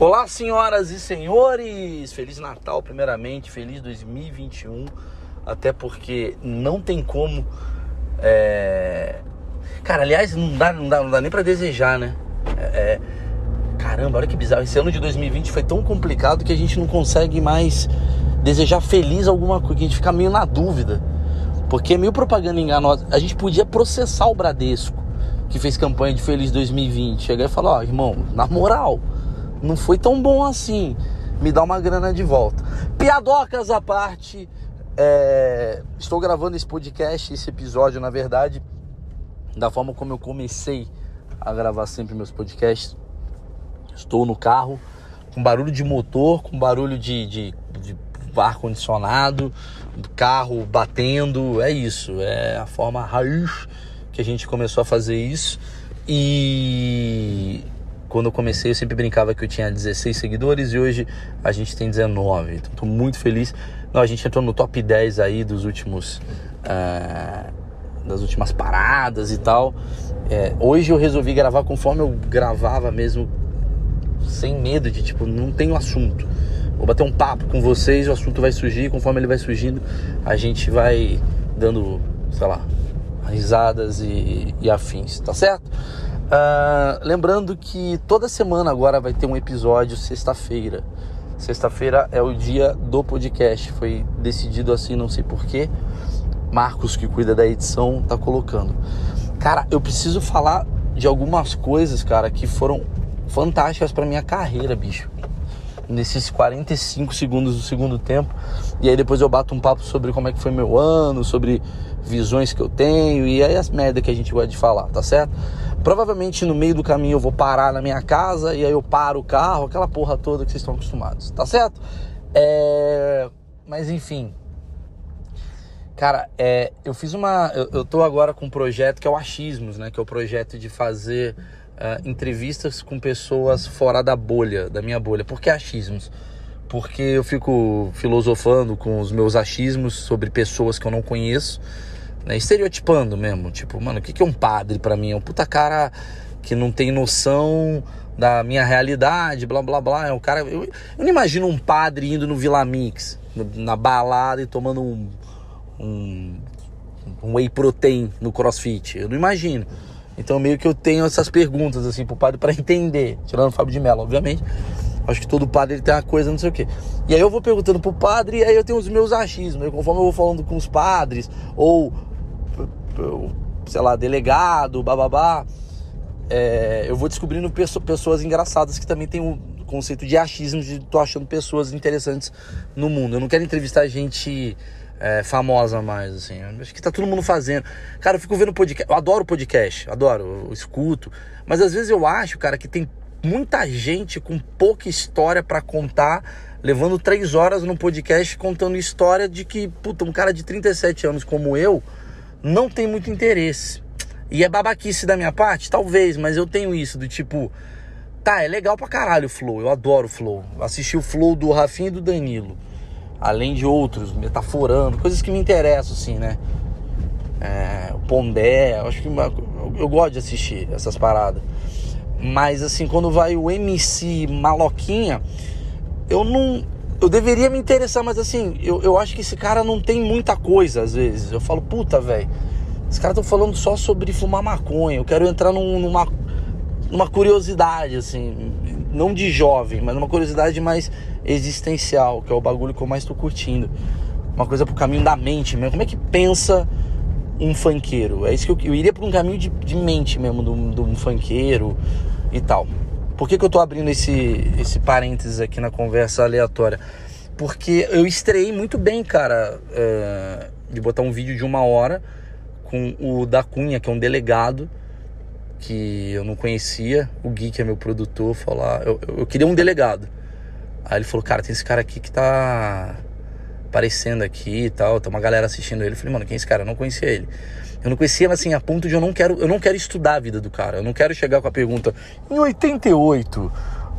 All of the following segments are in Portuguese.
Olá, senhoras e senhores! Feliz Natal, primeiramente, feliz 2021. Até porque não tem como. É... Cara, aliás, não dá, não dá, não dá nem para desejar, né? É, é... Caramba, olha que bizarro. Esse ano de 2020 foi tão complicado que a gente não consegue mais desejar feliz alguma coisa, que a gente fica meio na dúvida. Porque é meio propaganda enganosa. A gente podia processar o Bradesco, que fez campanha de Feliz 2020. Chegar e falar: Ó, oh, irmão, na moral não foi tão bom assim. Me dá uma grana de volta. Piadocas à parte, é... estou gravando esse podcast, esse episódio, na verdade, da forma como eu comecei a gravar sempre meus podcasts. Estou no carro, com barulho de motor, com barulho de, de, de ar-condicionado, carro batendo. É isso, é a forma raiz que a gente começou a fazer isso. E quando eu comecei, eu sempre brincava que eu tinha 16 seguidores e hoje a gente tem 19. Então, tô muito feliz. Não, a gente entrou no top 10 aí dos últimos. Uh, das últimas paradas e tal. É, hoje eu resolvi gravar conforme eu gravava mesmo, sem medo de tipo, não tenho assunto. Vou bater um papo com vocês, o assunto vai surgir, conforme ele vai surgindo, a gente vai dando, sei lá, risadas e, e afins, tá certo? Uh, lembrando que toda semana agora vai ter um episódio sexta-feira. Sexta-feira é o dia do podcast. Foi decidido assim, não sei porquê. Marcos, que cuida da edição, tá colocando. Cara, eu preciso falar de algumas coisas, cara, que foram fantásticas para minha carreira, bicho. Nesses 45 segundos do segundo tempo. E aí depois eu bato um papo sobre como é que foi meu ano, sobre visões que eu tenho e aí as merda que a gente gosta de falar, tá certo? Provavelmente no meio do caminho eu vou parar na minha casa e aí eu paro o carro, aquela porra toda que vocês estão acostumados, tá certo? É... Mas enfim. Cara, é... eu fiz uma. Eu, eu tô agora com um projeto que é o Achismos, né? Que é o projeto de fazer uh, entrevistas com pessoas fora da bolha, da minha bolha. Por que achismos? Porque eu fico filosofando com os meus achismos sobre pessoas que eu não conheço né? Estereotipando mesmo, tipo, mano, o que, que é um padre para mim? É um puta cara que não tem noção da minha realidade, blá blá blá. É um cara. Eu, eu não imagino um padre indo no Vila Mix, na balada e tomando um, um, um whey protein no crossfit. Eu não imagino. Então meio que eu tenho essas perguntas assim pro padre para entender, tirando o Fábio de Mello, obviamente. Acho que todo padre ele tem uma coisa, não sei o quê. E aí eu vou perguntando pro padre e aí eu tenho os meus achismos. Conforme eu vou falando com os padres, ou sei lá, delegado, bababá. É, eu vou descobrindo pessoas engraçadas que também tem o conceito de achismo, de tô achando pessoas interessantes no mundo. Eu não quero entrevistar gente é, famosa mais, assim. Acho que tá todo mundo fazendo. Cara, eu fico vendo podcast. Eu adoro podcast, adoro, eu escuto. Mas às vezes eu acho, cara, que tem muita gente com pouca história para contar, levando três horas no podcast contando história de que, puta, um cara de 37 anos como eu não tem muito interesse. E é babaquice da minha parte? Talvez, mas eu tenho isso do tipo, tá, é legal pra caralho o Flow, eu adoro o Flow. Assisti o Flow do Rafinha e do Danilo. Além de outros, metaforando, coisas que me interessam, assim, né? É, o Pondé, eu acho que eu, eu gosto de assistir essas paradas. Mas assim, quando vai o MC Maloquinha, eu não eu deveria me interessar, mas assim, eu, eu acho que esse cara não tem muita coisa às vezes. Eu falo, puta, velho, esses caras estão falando só sobre fumar maconha. Eu quero entrar num, numa, numa curiosidade, assim, não de jovem, mas uma curiosidade mais existencial, que é o bagulho que eu mais tô curtindo. Uma coisa pro caminho da mente mesmo. Como é que pensa um funkeiro? É isso que eu, eu iria pra um caminho de, de mente mesmo, de um funkeiro e tal. Por que, que eu estou abrindo esse, esse parênteses aqui na conversa aleatória? Porque eu estreiei muito bem, cara, é, de botar um vídeo de uma hora com o da Cunha, que é um delegado que eu não conhecia. O Gui, que é meu produtor, falar. Eu, eu, eu queria um delegado. Aí ele falou, cara, tem esse cara aqui que tá aparecendo aqui e tal, tá uma galera assistindo ele. Eu falei, mano, quem é esse cara? Eu não conhecia ele. Eu não conhecia, assim, a ponto de eu não quero, eu não quero estudar a vida do cara. Eu não quero chegar com a pergunta, em 88,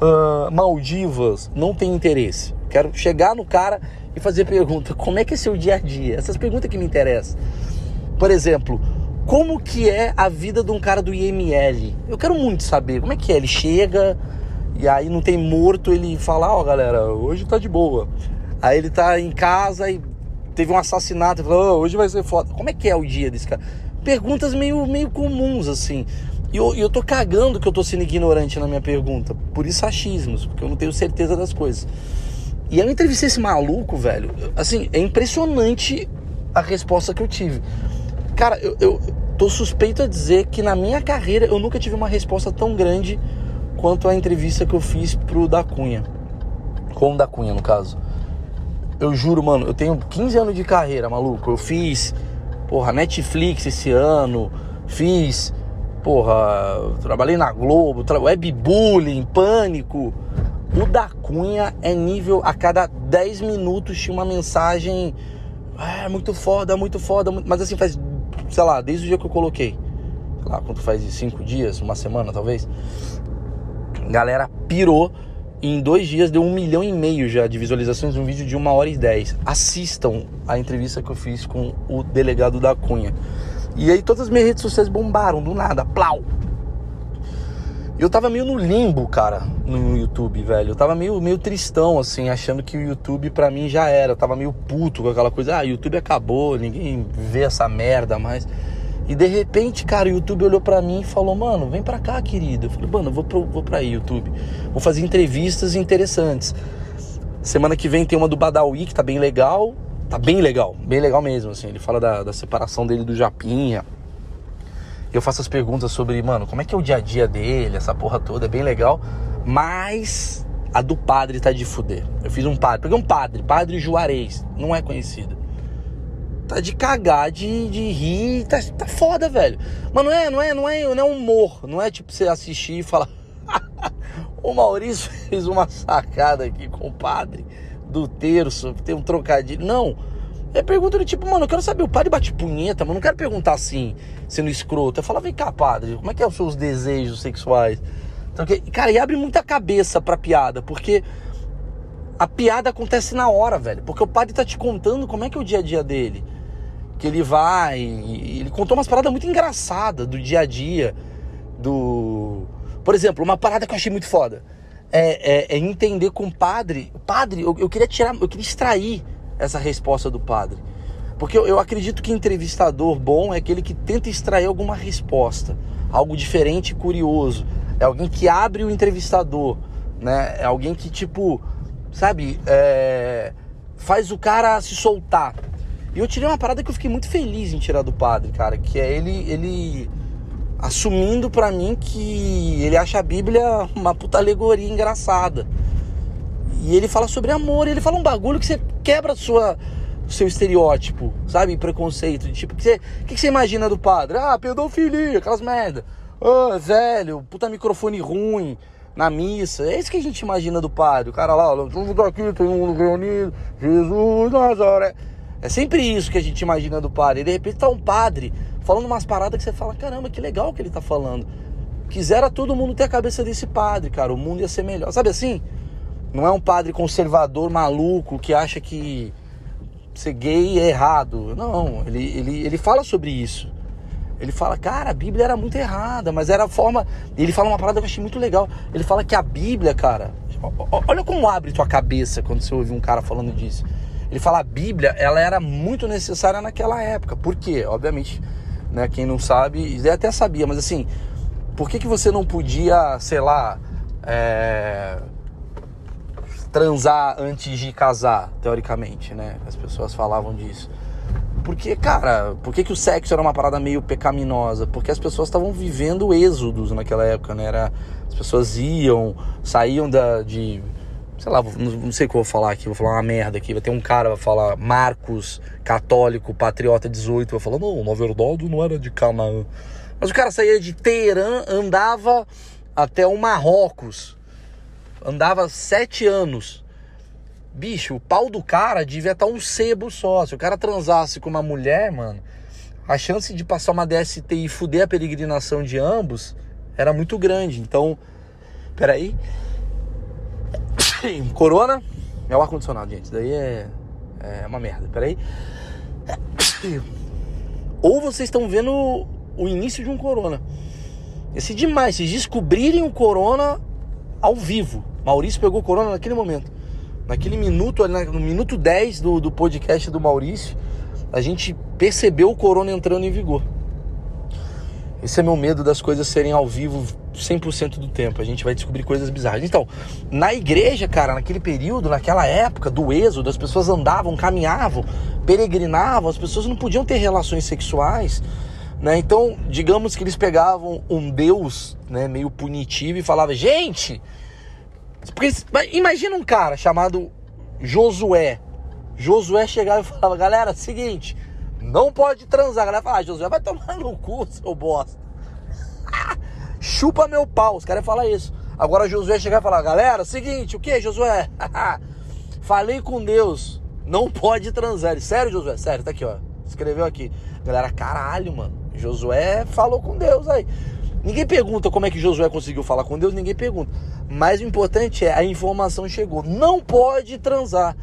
uh, Maldivas, não tem interesse. Quero chegar no cara e fazer pergunta, como é que é seu dia a dia? Essas perguntas que me interessam. Por exemplo, como que é a vida de um cara do IML? Eu quero muito saber como é que é. Ele chega E aí não tem morto, ele fala, ó oh, galera, hoje tá de boa. Aí ele tá em casa e teve um assassinato, fala, oh, hoje vai ser foda. Como é que é o dia desse cara? Perguntas meio, meio comuns, assim. E eu, eu tô cagando que eu tô sendo ignorante na minha pergunta. Por isso achismos, porque eu não tenho certeza das coisas. E eu entrevistei esse maluco, velho. Assim, é impressionante a resposta que eu tive. Cara, eu, eu tô suspeito a dizer que na minha carreira eu nunca tive uma resposta tão grande quanto a entrevista que eu fiz pro da Cunha. Com o da Cunha, no caso. Eu juro, mano, eu tenho 15 anos de carreira, maluco. Eu fiz, porra, Netflix esse ano, fiz, porra, trabalhei na Globo, tra webbullying, pânico. O da Cunha é nível a cada 10 minutos tinha uma mensagem. É, muito foda, muito foda, mas assim faz, sei lá, desde o dia que eu coloquei. Sei lá, quanto faz? Cinco dias, uma semana talvez. Galera pirou em dois dias deu um milhão e meio já de visualizações um vídeo de uma hora e dez. Assistam a entrevista que eu fiz com o delegado da Cunha. E aí todas as minhas redes sociais bombaram do nada, plau. Eu tava meio no limbo, cara, no YouTube, velho. Eu tava meio, meio tristão, assim, achando que o YouTube pra mim já era. Eu tava meio puto com aquela coisa, ah, YouTube acabou, ninguém vê essa merda mais. E de repente, cara, o YouTube olhou para mim e falou: Mano, vem pra cá, querido. Eu falei: Mano, eu vou, pro, vou pra aí, YouTube. Vou fazer entrevistas interessantes. Semana que vem tem uma do Badawi que tá bem legal. Tá bem legal, bem legal mesmo. Assim, ele fala da, da separação dele do Japinha. Eu faço as perguntas sobre, mano, como é que é o dia a dia dele, essa porra toda, é bem legal. Mas a do padre tá de fuder. Eu fiz um padre, peguei um padre, padre Juarez, não é conhecido tá de cagar, de, de rir, tá, tá foda, velho. Mas não é, não é, não é, não é humor, não é tipo você assistir e falar. o Maurício fez uma sacada aqui com o padre do terço, tem um trocadilho. Não. É pergunta do tipo, mano, eu quero saber, o padre bate punheta, mas não quero perguntar assim, sendo escroto. Eu falo, vem cá, padre, como é que é os seus desejos sexuais? Então, que, cara, e abre muita cabeça pra piada, porque a piada acontece na hora, velho. Porque o padre tá te contando como é que é o dia a dia dele que ele vai. ele contou umas paradas muito engraçadas do dia a dia. Do. Por exemplo, uma parada que eu achei muito foda. É, é, é entender com o padre. O padre, eu, eu, queria tirar, eu queria extrair essa resposta do padre. Porque eu, eu acredito que entrevistador bom é aquele que tenta extrair alguma resposta, algo diferente e curioso. É alguém que abre o entrevistador, né? É alguém que, tipo, sabe, é, faz o cara se soltar. E eu tirei uma parada que eu fiquei muito feliz em tirar do padre, cara, que é ele ele assumindo para mim que ele acha a Bíblia uma puta alegoria engraçada. E ele fala sobre amor, ele fala um bagulho que você quebra sua seu estereótipo, sabe? Preconceito. De tipo, que você, que, que você imagina do padre? Ah, pedofilia, aquelas merda. Ah, velho, puta microfone ruim na missa. É isso que a gente imagina do padre. O cara lá, vamos aqui, todo mundo reunido, Jesus Nazaré. É sempre isso que a gente imagina do padre. De repente tá um padre falando umas paradas que você fala: caramba, que legal que ele tá falando. Quisera todo mundo ter a cabeça desse padre, cara. O mundo ia ser melhor. Sabe assim? Não é um padre conservador maluco que acha que ser gay é errado. Não, ele, ele, ele fala sobre isso. Ele fala, cara, a Bíblia era muito errada, mas era a forma. Ele fala uma parada que eu achei muito legal. Ele fala que a Bíblia, cara. Olha como abre tua cabeça quando você ouve um cara falando disso. Ele fala a Bíblia, ela era muito necessária naquela época. Por quê? Obviamente, né, quem não sabe, até sabia, mas assim, por que, que você não podia, sei lá, é, transar antes de casar, teoricamente, né? As pessoas falavam disso. Porque, cara, por que, que o sexo era uma parada meio pecaminosa? Porque as pessoas estavam vivendo êxodos naquela época, né? Era, as pessoas iam, saíam da, de sei lá, não sei o que eu vou falar aqui, vou falar uma merda aqui. Vai ter um cara vai falar Marcos, católico, patriota 18, vai falar, não, na verdade não era de Canaã. Mas o cara saía de Teherã, andava até o Marrocos. Andava sete anos. Bicho, o pau do cara devia estar um sebo só. Se o cara transasse com uma mulher, mano, a chance de passar uma DST e fuder a peregrinação de ambos era muito grande. Então, peraí. Corona é o ar-condicionado, gente. Isso daí é, é uma merda. Peraí. Ou vocês estão vendo o início de um corona. Esse demais, se descobrirem o corona, ao vivo. Maurício pegou corona naquele momento. Naquele minuto, no minuto 10 do, do podcast do Maurício, a gente percebeu o corona entrando em vigor. Esse é meu medo das coisas serem ao vivo 100% do tempo. A gente vai descobrir coisas bizarras. Então, na igreja, cara, naquele período, naquela época do êxodo, as pessoas andavam, caminhavam, peregrinavam, as pessoas não podiam ter relações sexuais. Né? Então, digamos que eles pegavam um Deus né, meio punitivo e falavam, gente, imagina um cara chamado Josué. Josué chegava e falava, galera, seguinte, não pode transar. A galera fala, ah, Josué vai tomar no cu, seu bosta. Chupa meu pau, os caras falam isso. Agora Josué chegar e falar, galera, seguinte, o que, Josué? Falei com Deus, não pode transar. Sério, Josué? Sério, tá aqui, ó. Escreveu aqui. Galera, caralho, mano. Josué falou com Deus aí. Ninguém pergunta como é que Josué conseguiu falar com Deus, ninguém pergunta. Mas o importante é a informação chegou. Não pode transar.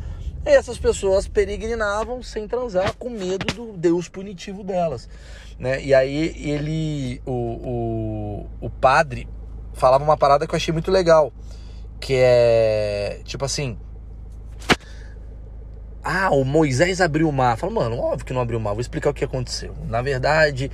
Essas pessoas peregrinavam sem transar com medo do Deus punitivo delas. Né? E aí ele, o, o, o padre, falava uma parada que eu achei muito legal. Que é tipo assim. Ah, o Moisés abriu o mar. Fala, mano, óbvio que não abriu o mar. Vou explicar o que aconteceu. Na verdade,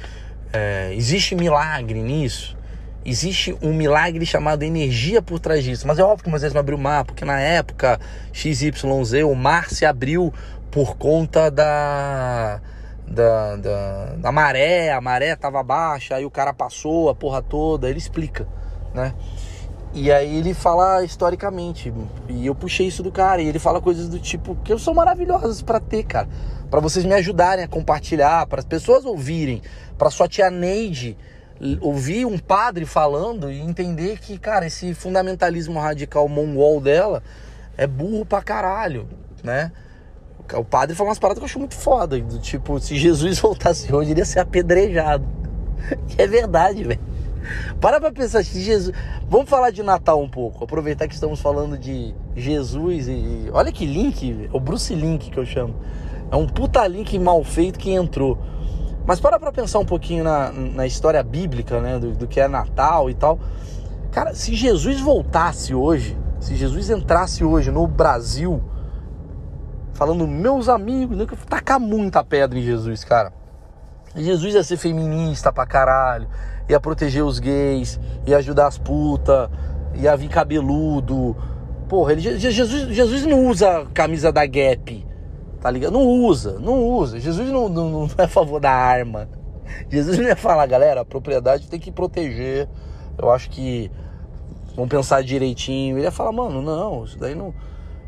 é, existe milagre nisso? Existe um milagre chamado energia por trás disso. Mas é óbvio que Moisés não abriu o mar, porque na época XYZ o mar se abriu por conta da, da, da, da maré, a maré estava baixa, aí o cara passou a porra toda, ele explica, né? E aí ele fala historicamente, e eu puxei isso do cara, e ele fala coisas do tipo que são maravilhosas para ter, cara, para vocês me ajudarem a compartilhar, para as pessoas ouvirem, para sua tia Neide ouvir um padre falando e entender que, cara, esse fundamentalismo radical mongol dela é burro pra caralho, né? O padre falou umas paradas que eu acho muito foda, do tipo, se Jesus voltasse hoje, ele ia ser apedrejado. Que é verdade, velho. Para pra pensar, se Jesus. Vamos falar de Natal um pouco. Aproveitar que estamos falando de Jesus e. Olha que link, o Bruce Link que eu chamo. É um puta link mal feito que entrou. Mas para pra pensar um pouquinho na, na história bíblica, né? Do, do que é Natal e tal. Cara, se Jesus voltasse hoje, se Jesus entrasse hoje no Brasil, falando, meus amigos, eu tacar muita pedra em Jesus, cara. Jesus ia ser feminista pra caralho ia proteger os gays, ia ajudar as putas, ia vir cabeludo. Porra, ele, Jesus, Jesus não usa camisa da Gap, tá ligado? Não usa, não usa. Jesus não, não, não é a favor da arma. Jesus não ia falar, galera, a propriedade tem que proteger. Eu acho que vamos pensar direitinho. Ele ia falar, mano, não, isso daí não.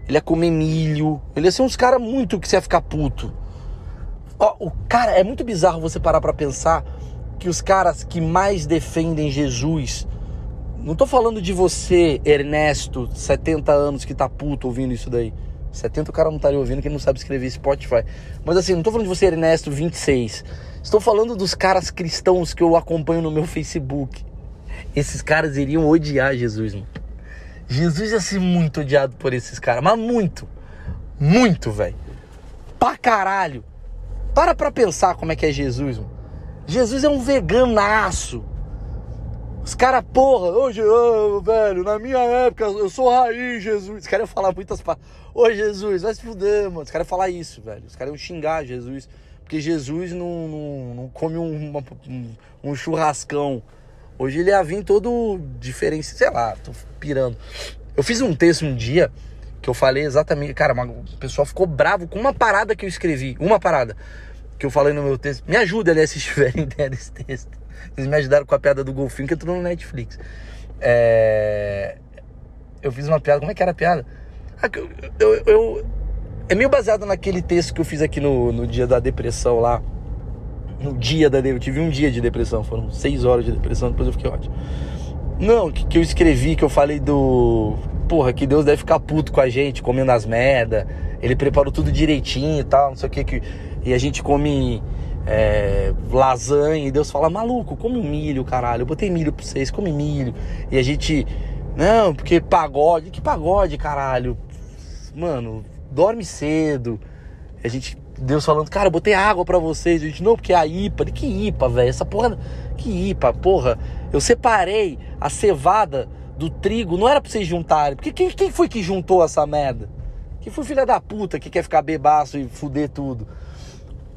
Ele ia comer milho. Ele ia ser uns caras muito que você ia ficar puto. Ó, o cara, é muito bizarro você parar pra pensar que os caras que mais defendem Jesus, não tô falando de você, Ernesto, 70 anos que tá puto ouvindo isso daí. 70 o cara não estaria ouvindo que não sabe escrever Spotify. Mas assim, não tô falando de você, Ernesto, 26. Estou falando dos caras cristãos que eu acompanho no meu Facebook. Esses caras iriam odiar Jesus, mano. Jesus ia ser muito odiado por esses caras, mas muito. Muito, velho. Pra caralho. Para pra pensar como é que é Jesus, mano. Jesus é um veganaço. Os caras, porra, hoje, oh, velho, na minha época eu sou raiz, Jesus. Os caras iam falar muitas palavras. Ô Jesus, vai se fuder, mano. Os caras falar isso, velho. Os caras iam xingar Jesus. Porque Jesus não, não, não come um, um, um, churrascão. Hoje ele ia vir todo diferente, sei lá, tô pirando. Eu fiz um texto um dia que eu falei exatamente. Cara, uma, o pessoal ficou bravo com uma parada que eu escrevi. Uma parada que eu falei no meu texto. Me ajuda ali se estiverem entendendo esse texto. Vocês me ajudaram com a piada do golfinho que entrou no Netflix. É... Eu fiz uma piada. Como é que era a piada? Ah, eu, eu, É meio baseado naquele texto que eu fiz aqui no, no dia da depressão lá. No dia da Eu tive um dia de depressão. Foram seis horas de depressão. Depois eu fiquei ótimo. Não, que, que eu escrevi, que eu falei do. Porra, que Deus deve ficar puto com a gente, comendo as merda. Ele preparou tudo direitinho e tal, não sei o que. que e a gente come é, lasanha e Deus fala, maluco, come milho, caralho. Eu botei milho pra vocês, come milho. E a gente, não, porque pagode, que pagode, caralho. Mano, dorme cedo. A gente, Deus falando, cara, eu botei água para vocês. A gente, não, porque é a IPA. Que IPA, velho? Essa porra, que IPA, porra. Eu separei a cevada do trigo não era pra vocês juntarem. Porque quem, quem foi que juntou essa merda? Que foi filha da puta que quer ficar bebaço e fuder tudo.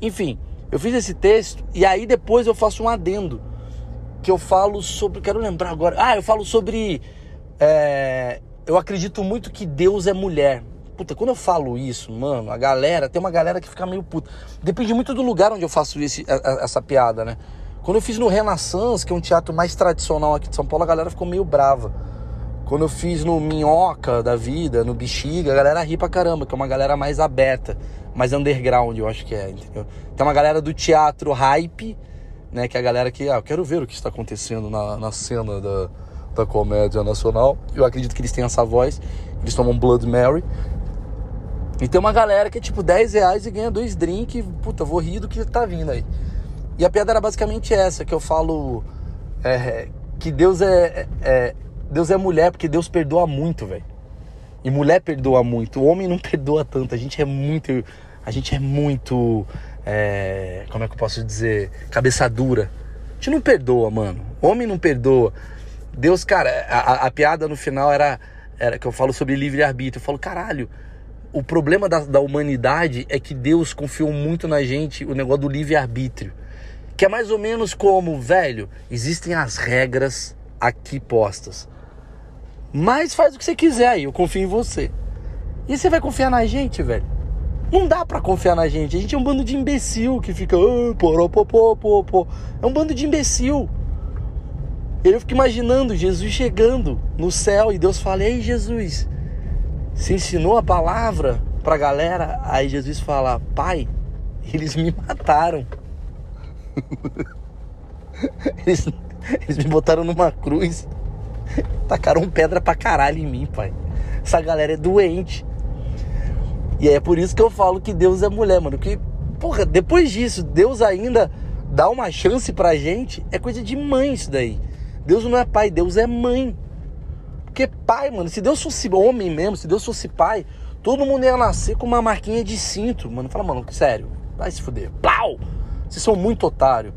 Enfim, eu fiz esse texto e aí depois eu faço um adendo. Que eu falo sobre. Quero lembrar agora. Ah, eu falo sobre. É, eu acredito muito que Deus é mulher. Puta, quando eu falo isso, mano, a galera, tem uma galera que fica meio puta. Depende muito do lugar onde eu faço esse, essa piada, né? Quando eu fiz no Renaissance, que é um teatro mais tradicional aqui de São Paulo, a galera ficou meio brava. Quando eu fiz no Minhoca da Vida, no Bexiga, a galera ri pra caramba, que é uma galera mais aberta, mais underground, eu acho que é, entendeu? Tem uma galera do teatro hype, né? Que é a galera que, ah, eu quero ver o que está acontecendo na, na cena da, da comédia nacional. Eu acredito que eles têm essa voz, eles tomam Blood Mary. E tem uma galera que é tipo 10 reais e ganha dois drinks. Puta, vou rir do que tá vindo aí. E a piada era basicamente essa, que eu falo é, que Deus é, é, Deus é mulher, porque Deus perdoa muito, velho. E mulher perdoa muito. O homem não perdoa tanto. A gente é muito. A gente é muito. É, como é que eu posso dizer? Cabeça dura. A gente não perdoa, mano. O homem não perdoa. Deus, cara, a, a piada no final era, era que eu falo sobre livre-arbítrio. Eu falo, caralho, o problema da, da humanidade é que Deus confiou muito na gente o negócio do livre-arbítrio. Que é mais ou menos como, velho, existem as regras aqui postas. Mas faz o que você quiser aí, eu confio em você. E você vai confiar na gente, velho? Não dá para confiar na gente. A gente é um bando de imbecil que fica. Oh, porô, pô, pô. É um bando de imbecil. Eu fico imaginando Jesus chegando no céu e Deus fala: Ei, Jesus, se ensinou a palavra pra galera, aí Jesus fala: Pai, eles me mataram. eles, eles me botaram numa cruz, tacaram pedra pra caralho em mim, pai. Essa galera é doente. E é por isso que eu falo que Deus é mulher, mano. Que, porra, depois disso, Deus ainda dá uma chance pra gente. É coisa de mãe isso daí. Deus não é pai, Deus é mãe. Porque pai, mano, se Deus fosse homem mesmo, se Deus fosse pai, todo mundo ia nascer com uma marquinha de cinto, mano. Fala, mano, sério, vai se fuder. Plau! Vocês são muito otário.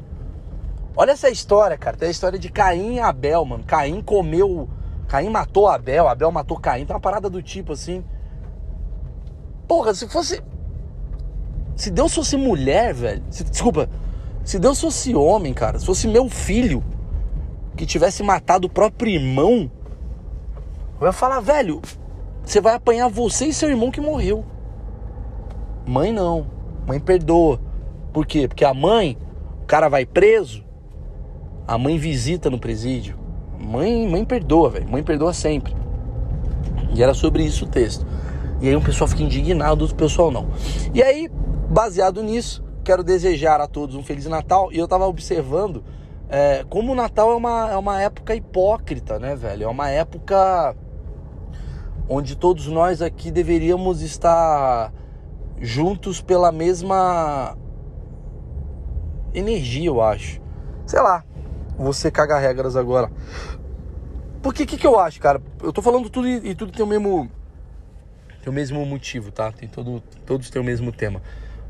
Olha essa história, cara. Tem a história de Caim e Abel, mano. Caim comeu. Caim matou Abel, Abel matou Caim. Tem uma parada do tipo assim. Porra, se fosse. Se Deus fosse mulher, velho. Se, desculpa. Se Deus fosse homem, cara. Se fosse meu filho que tivesse matado o próprio irmão eu ia falar, velho, você vai apanhar você e seu irmão que morreu. Mãe não. Mãe perdoa. Por quê? Porque a mãe, o cara vai preso, a mãe visita no presídio. Mãe, mãe perdoa, velho. Mãe perdoa sempre. E era sobre isso o texto. E aí o pessoal fica indignado, o pessoal não. E aí, baseado nisso, quero desejar a todos um Feliz Natal. E eu tava observando é, como o Natal é uma, é uma época hipócrita, né, velho? É uma época onde todos nós aqui deveríamos estar juntos pela mesma energia, eu acho. Sei lá, você caga regras agora. Porque o que, que eu acho, cara? Eu tô falando tudo e, e, tudo tem o mesmo tem o mesmo motivo, tá? Tem todo, todos têm o mesmo tema.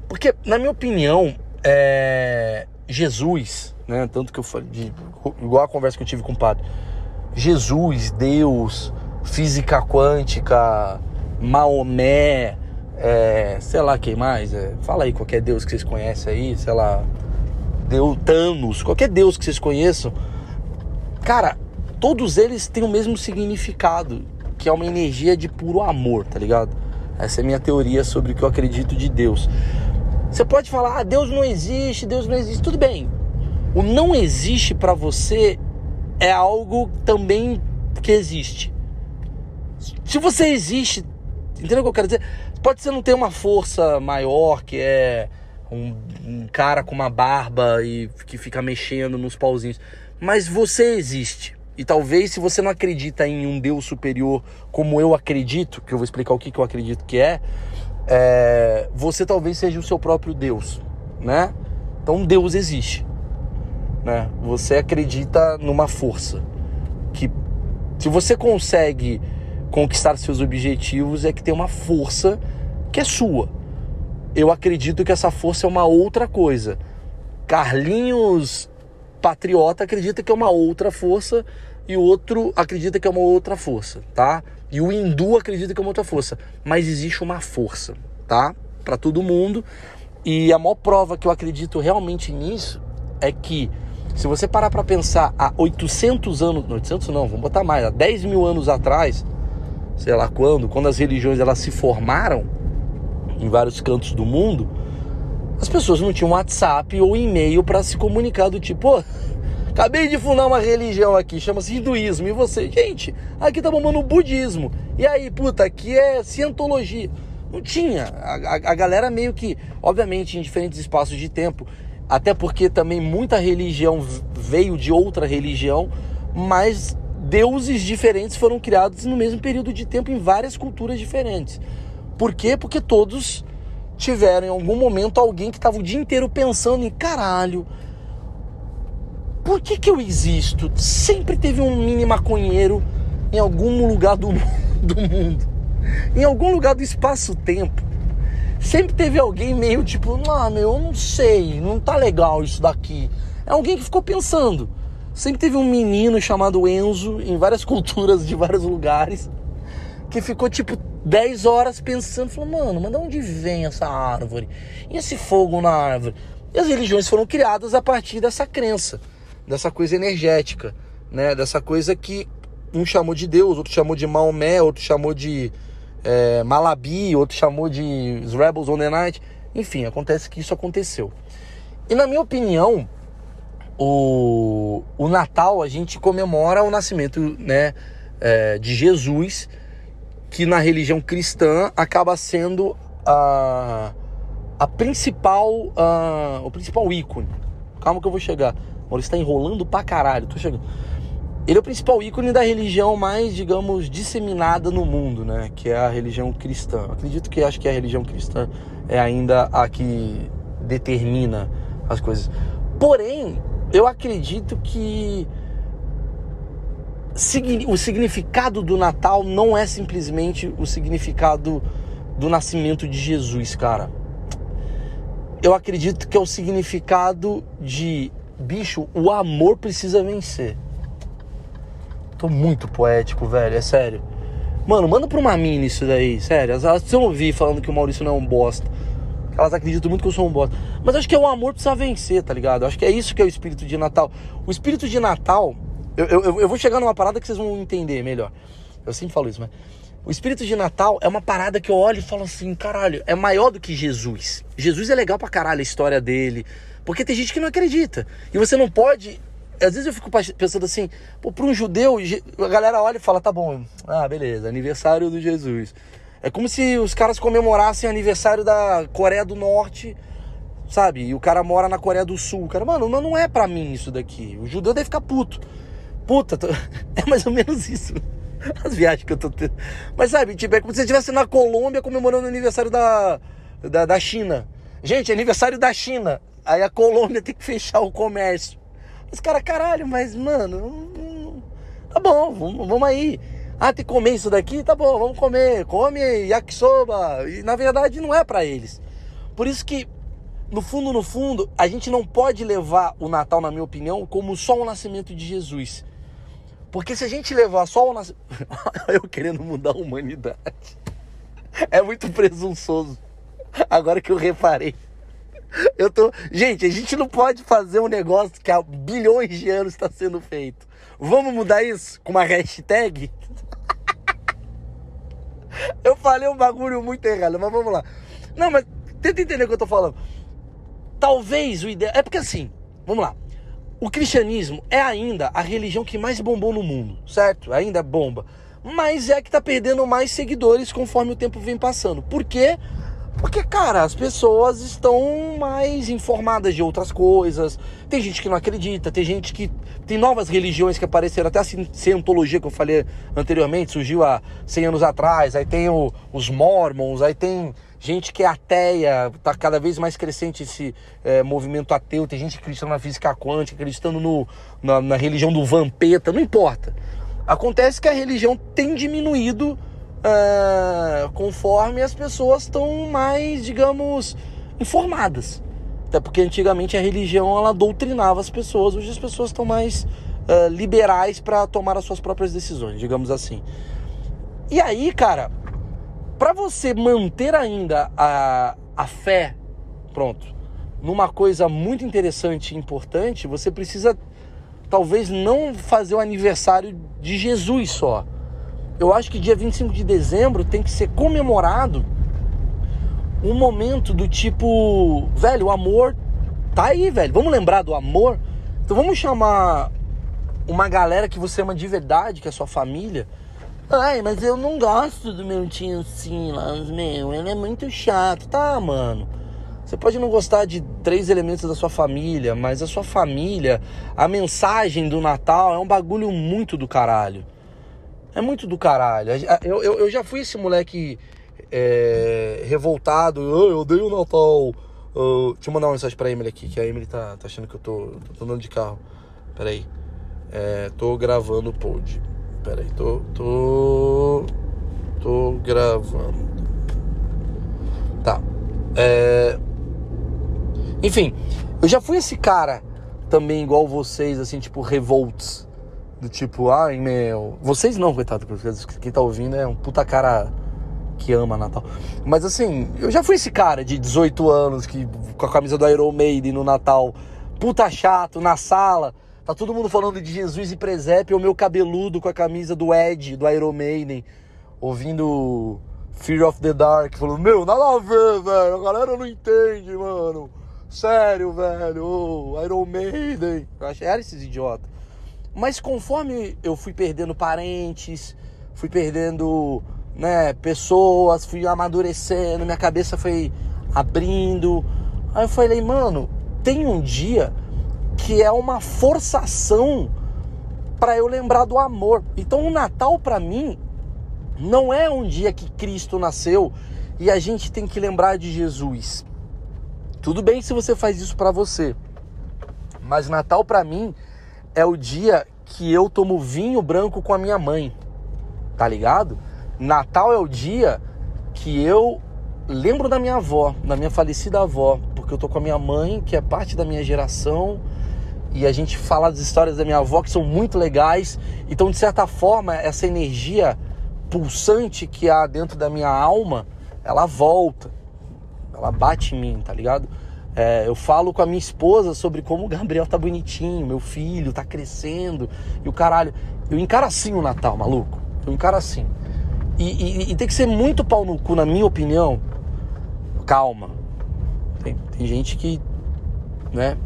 Porque, na minha opinião, é, Jesus, né? Tanto que eu falei, de, igual a conversa que eu tive com o padre, Jesus, Deus, física quântica, Maomé, é, sei lá quem mais. É, fala aí qualquer deus que vocês conhecem aí, sei lá. Deus Thanos, qualquer deus que vocês conheçam. Cara, todos eles têm o mesmo significado, que é uma energia de puro amor, tá ligado? Essa é a minha teoria sobre o que eu acredito de Deus. Você pode falar, ah, Deus não existe, Deus não existe. Tudo bem. O não existe para você é algo também que existe. Se você existe, entendeu o que eu quero dizer? Pode ser não ter uma força maior, que é um, um cara com uma barba e que fica mexendo nos pauzinhos, mas você existe. E talvez se você não acredita em um Deus superior como eu acredito, que eu vou explicar o que, que eu acredito que é, é, você talvez seja o seu próprio Deus, né? Então Deus existe, né? Você acredita numa força que se você consegue conquistar seus objetivos é que tem uma força que é sua. Eu acredito que essa força é uma outra coisa. Carlinhos Patriota acredita que é uma outra força e o outro acredita que é uma outra força, tá? E o hindu acredita que é uma outra força, mas existe uma força, tá? Para todo mundo. E a maior prova que eu acredito realmente nisso é que se você parar para pensar há 800 anos, 800 não, vamos botar mais, há 10 mil anos atrás, sei lá quando, quando as religiões elas se formaram em vários cantos do mundo, as pessoas não tinham WhatsApp ou e-mail para se comunicar do tipo, oh, acabei de fundar uma religião aqui, chama-se hinduísmo, e você, gente, aqui tá bombando o budismo, e aí, puta, aqui é cientologia. Não tinha. A, a, a galera meio que, obviamente, em diferentes espaços de tempo, até porque também muita religião veio de outra religião, mas deuses diferentes foram criados no mesmo período de tempo em várias culturas diferentes. Por quê? Porque todos tiveram em algum momento alguém que estava o dia inteiro pensando em caralho, por que, que eu existo? Sempre teve um mini maconheiro em algum lugar do, do mundo, em algum lugar do espaço-tempo sempre teve alguém meio tipo, não, meu, eu não sei, não tá legal isso daqui. É alguém que ficou pensando. Sempre teve um menino chamado Enzo em várias culturas de vários lugares que ficou tipo 10 horas pensando, falou, mano, mas de onde vem essa árvore? E esse fogo na árvore? E as religiões foram criadas a partir dessa crença, dessa coisa energética, né? Dessa coisa que um chamou de Deus, outro chamou de Maomé, outro chamou de é, Malabi, outro chamou de Os Rebels on the Night. Enfim, acontece que isso aconteceu. E na minha opinião, o, o Natal a gente comemora o nascimento né, é, de Jesus, que na religião cristã acaba sendo a, a principal, a, o principal ícone. Calma que eu vou chegar. Maurício está enrolando pra caralho, tô chegando. Ele é o principal ícone da religião mais, digamos, disseminada no mundo, né? Que é a religião cristã. acredito que acho que a religião cristã é ainda a que determina as coisas. Porém, eu acredito que o significado do Natal não é simplesmente o significado do nascimento de Jesus, cara. Eu acredito que é o significado de bicho, o amor precisa vencer. Tô muito poético, velho, é sério. Mano, manda pra uma mina isso daí, sério. Elas, precisam ouvir falando que o Maurício não é um bosta. Elas acreditam muito que eu sou um bosta. Mas acho que é o amor precisa vencer, tá ligado? Acho que é isso que é o espírito de Natal. O espírito de Natal, eu, eu, eu vou chegar numa parada que vocês vão entender melhor. Eu sempre falo isso, mas. O espírito de Natal é uma parada que eu olho e falo assim, caralho, é maior do que Jesus. Jesus é legal pra caralho a história dele. Porque tem gente que não acredita. E você não pode às vezes eu fico pensando assim, para um judeu, a galera olha e fala, tá bom, ah, beleza, aniversário do Jesus. É como se os caras comemorassem aniversário da Coreia do Norte, sabe? E o cara mora na Coreia do Sul. O cara, mano, não é pra mim isso daqui. O judeu deve ficar puto. Puta, tô... é mais ou menos isso. As viagens que eu tô tendo. Mas sabe, tipo, é como se você estivesse na Colômbia comemorando o aniversário da, da, da China. Gente, é aniversário da China. Aí a Colômbia tem que fechar o comércio. Os caras, caralho, mas mano, tá bom, vamos, vamos aí. Ah, tem que comer isso daqui? Tá bom, vamos comer. Come yakisoba. E na verdade não é para eles. Por isso que, no fundo, no fundo, a gente não pode levar o Natal, na minha opinião, como só o nascimento de Jesus. Porque se a gente levar só o nascimento. Eu querendo mudar a humanidade. É muito presunçoso. Agora que eu reparei. Eu tô. Gente, a gente não pode fazer um negócio que há bilhões de anos está sendo feito. Vamos mudar isso com uma hashtag? Eu falei um bagulho muito errado, mas vamos lá. Não, mas tenta entender o que eu tô falando. Talvez o ideal. É porque assim, vamos lá. O cristianismo é ainda a religião que mais bombou no mundo, certo? Ainda bomba. Mas é a que tá perdendo mais seguidores conforme o tempo vem passando. Por quê? Porque, cara, as pessoas estão mais informadas de outras coisas. Tem gente que não acredita, tem gente que. Tem novas religiões que apareceram, até a cientologia que eu falei anteriormente, surgiu há 100 anos atrás. Aí tem o, os Mormons, aí tem gente que é ateia, tá cada vez mais crescente esse é, movimento ateu. Tem gente acreditando na física quântica, acreditando no, na, na religião do Vampeta, não importa. Acontece que a religião tem diminuído uh, conforme as pessoas estão mais, digamos, informadas. Até porque antigamente a religião ela doutrinava as pessoas, hoje as pessoas estão mais uh, liberais para tomar as suas próprias decisões, digamos assim. E aí, cara, para você manter ainda a, a fé, pronto, numa coisa muito interessante e importante, você precisa talvez não fazer o aniversário de Jesus só. Eu acho que dia 25 de dezembro tem que ser comemorado um momento do tipo, velho, o amor tá aí, velho. Vamos lembrar do amor? Então vamos chamar uma galera que você ama de verdade, que é sua família. Ai, mas eu não gosto do meu tio Silas, meu, ele é muito chato. Tá, mano. Você pode não gostar de três elementos da sua família, mas a sua família, a mensagem do Natal é um bagulho muito do caralho. É muito do caralho. Eu, eu, eu já fui esse moleque é, revoltado. Eu odeio o Natal. Uh, deixa eu mandar uma mensagem pra Emily aqui, que a Emily tá, tá achando que eu tô, tô andando de carro. Pera aí. É, tô gravando o pod. Pera aí, tô, tô. Tô gravando. Tá. É. Enfim, eu já fui esse cara também igual vocês, assim, tipo, revolts. Do tipo, ai meu. Vocês não, coitado, porque quem tá ouvindo é um puta cara que ama Natal. Mas assim, eu já fui esse cara de 18 anos que com a camisa do Iron Maiden no Natal, puta chato, na sala. Tá todo mundo falando de Jesus e presépio, o meu cabeludo com a camisa do Ed, do Iron Maiden, ouvindo Fear of the Dark, falando, meu, nada a ver, velho, a galera não entende, mano. Sério, velho, oh, Iron Maiden. Eu achei, era esses idiotas. Mas conforme eu fui perdendo parentes, fui perdendo né, pessoas, fui amadurecendo, minha cabeça foi abrindo. Aí eu falei, mano, tem um dia que é uma forçação para eu lembrar do amor. Então o Natal para mim não é um dia que Cristo nasceu e a gente tem que lembrar de Jesus. Tudo bem se você faz isso para você. Mas Natal para mim é o dia que eu tomo vinho branco com a minha mãe. Tá ligado? Natal é o dia que eu lembro da minha avó, da minha falecida avó, porque eu tô com a minha mãe, que é parte da minha geração, e a gente fala das histórias da minha avó que são muito legais. Então, de certa forma, essa energia pulsante que há dentro da minha alma, ela volta, ela bate em mim, tá ligado? É, eu falo com a minha esposa sobre como o Gabriel tá bonitinho, meu filho tá crescendo e o caralho. Eu encaro assim o Natal, maluco. Eu encaro assim. E, e, e tem que ser muito pau no cu, na minha opinião. Calma. Tem, tem gente que, né,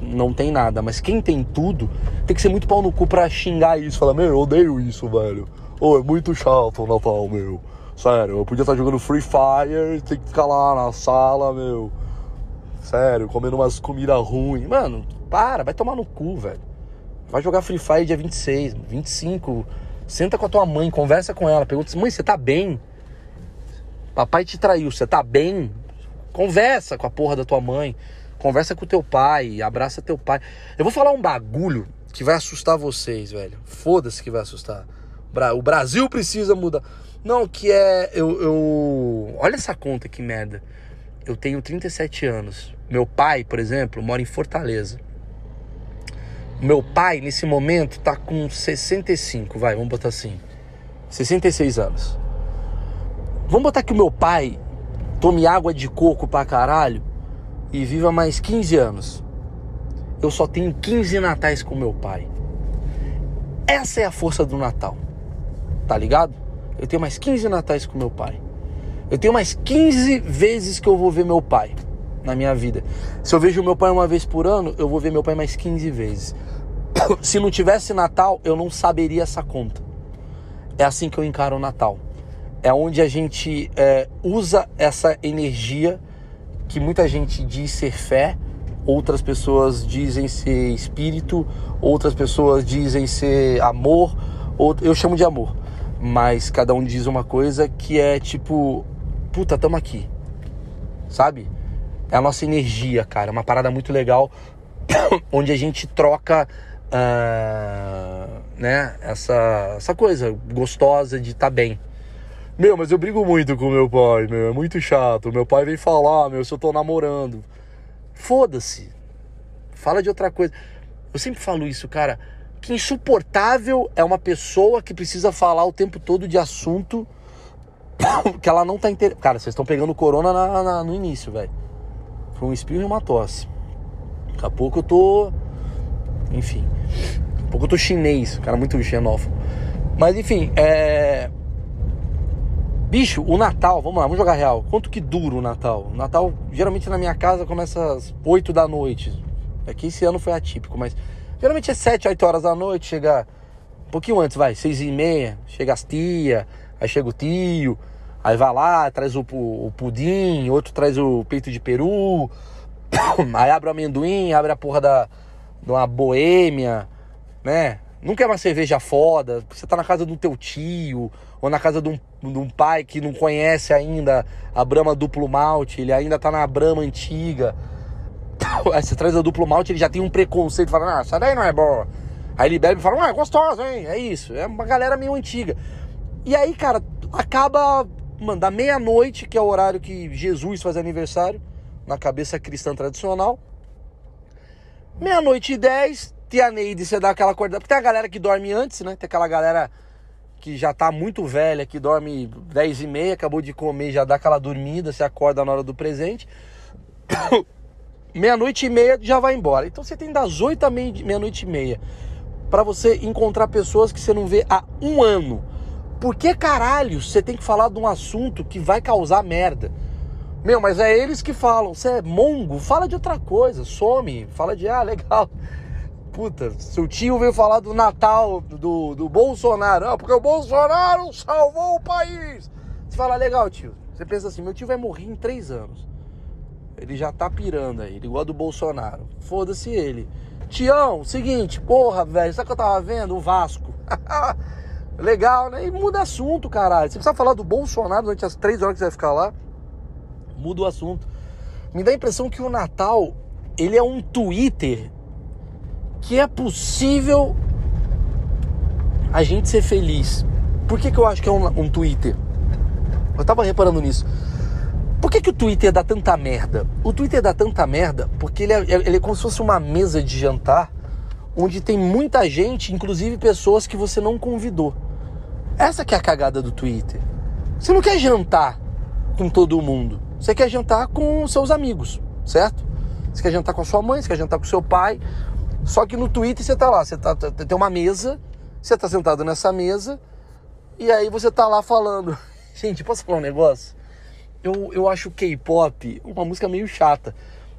não tem nada, mas quem tem tudo tem que ser muito pau no cu pra xingar isso. Falar, meu, eu odeio isso, velho. Ô, oh, é muito chato o Natal, meu. Sério, eu podia estar jogando Free Fire, tem que ficar lá na sala, meu. Sério, comendo umas comidas ruins. Mano, para, vai tomar no cu, velho. Vai jogar Free Fire dia 26, 25. Senta com a tua mãe, conversa com ela, pergunta: mãe, você tá bem? Papai te traiu, você tá bem? Conversa com a porra da tua mãe. Conversa com o teu pai, abraça teu pai. Eu vou falar um bagulho que vai assustar vocês, velho. Foda-se que vai assustar. O Brasil precisa mudar. Não, que é. Eu, eu. Olha essa conta que merda. Eu tenho 37 anos. Meu pai, por exemplo, mora em Fortaleza. Meu pai, nesse momento, tá com 65, vai, vamos botar assim. 66 anos. Vamos botar que o meu pai tome água de coco pra caralho e viva mais 15 anos. Eu só tenho 15 natais com meu pai. Essa é a força do Natal. Tá ligado? Eu tenho mais 15 natais com meu pai. Eu tenho mais 15 vezes que eu vou ver meu pai na minha vida. Se eu vejo meu pai uma vez por ano, eu vou ver meu pai mais 15 vezes. Se não tivesse Natal, eu não saberia essa conta. É assim que eu encaro o Natal. É onde a gente é, usa essa energia que muita gente diz ser fé, outras pessoas dizem ser espírito, outras pessoas dizem ser amor, eu chamo de amor, mas cada um diz uma coisa que é tipo, puta, tamo aqui, sabe? É a nossa energia, cara, uma parada muito legal, onde a gente troca uh, né, essa, essa coisa gostosa de estar tá bem. Meu, mas eu brigo muito com meu pai, meu, é muito chato. Meu pai vem falar, meu, se eu tô namorando. Foda-se. Fala de outra coisa. Eu sempre falo isso, cara. que insuportável é uma pessoa que precisa falar o tempo todo de assunto que ela não tá interessada. Cara, vocês estão pegando corona na, na, no início, velho. Foi um espirro e uma tosse. Daqui a pouco eu tô. Enfim. Daqui a pouco eu tô chinês, cara muito xenófobo. Mas enfim, é. Bicho, o Natal, vamos lá, vamos jogar real. Quanto que dura o Natal? O Natal, geralmente na minha casa, começa às 8 da noite. É que esse ano foi atípico, mas geralmente é 7, 8 horas da noite, chega um pouquinho antes, vai, 6 e meia, chega as tia, aí chega o tio, aí vai lá, traz o, o pudim, outro traz o peito de peru, aí abre o amendoim, abre a porra da, de uma boêmia, né? Nunca é uma cerveja foda, você tá na casa do teu tio, ou na casa de um, de um pai que não conhece ainda a Brahma duplo malte, ele ainda tá na Brahma antiga. Aí você traz a duplo malte, ele já tem um preconceito, fala, ah, essa daí não é boa. Aí ele bebe e fala, ah, é gostosa, hein? É isso. É uma galera meio antiga. E aí, cara, acaba, mano, da meia-noite, que é o horário que Jesus faz aniversário, na cabeça cristã tradicional. Meia-noite e dez, tia Neide, você dá aquela acordada. Porque tem a galera que dorme antes, né? Tem aquela galera que já tá muito velha, que dorme 10 e meia, acabou de comer, já dá aquela dormida, você acorda na hora do presente. Meia-noite e meia já vai embora. Então você tem das 8 à meia-noite e meia para você encontrar pessoas que você não vê há um ano. Por que caralho você tem que falar de um assunto que vai causar merda? Meu, mas é eles que falam. Você é mongo, fala de outra coisa, some, fala de ah, legal puta, seu tio veio falar do Natal do, do Bolsonaro. Ah, porque o Bolsonaro salvou o país. Você fala, legal, tio. Você pensa assim, meu tio vai morrer em três anos. Ele já tá pirando aí, gosta do Bolsonaro. Foda-se ele. Tião, seguinte, porra, velho, sabe o que eu tava vendo? O Vasco. Legal, né? E muda assunto, caralho. Você precisa falar do Bolsonaro durante as três horas que você vai ficar lá. Muda o assunto. Me dá a impressão que o Natal, ele é um Twitter que é possível a gente ser feliz. Por que, que eu acho que é um, um Twitter? Eu tava reparando nisso. Por que, que o Twitter dá tanta merda? O Twitter dá tanta merda porque ele é, ele é como se fosse uma mesa de jantar onde tem muita gente, inclusive pessoas que você não convidou. Essa que é a cagada do Twitter. Você não quer jantar com todo mundo. Você quer jantar com seus amigos, certo? Você quer jantar com a sua mãe, você quer jantar com seu pai, só que no Twitter você tá lá, você tá, tem uma mesa, você tá sentado nessa mesa, e aí você tá lá falando. Gente, posso falar um negócio? Eu, eu acho K-pop uma música meio chata.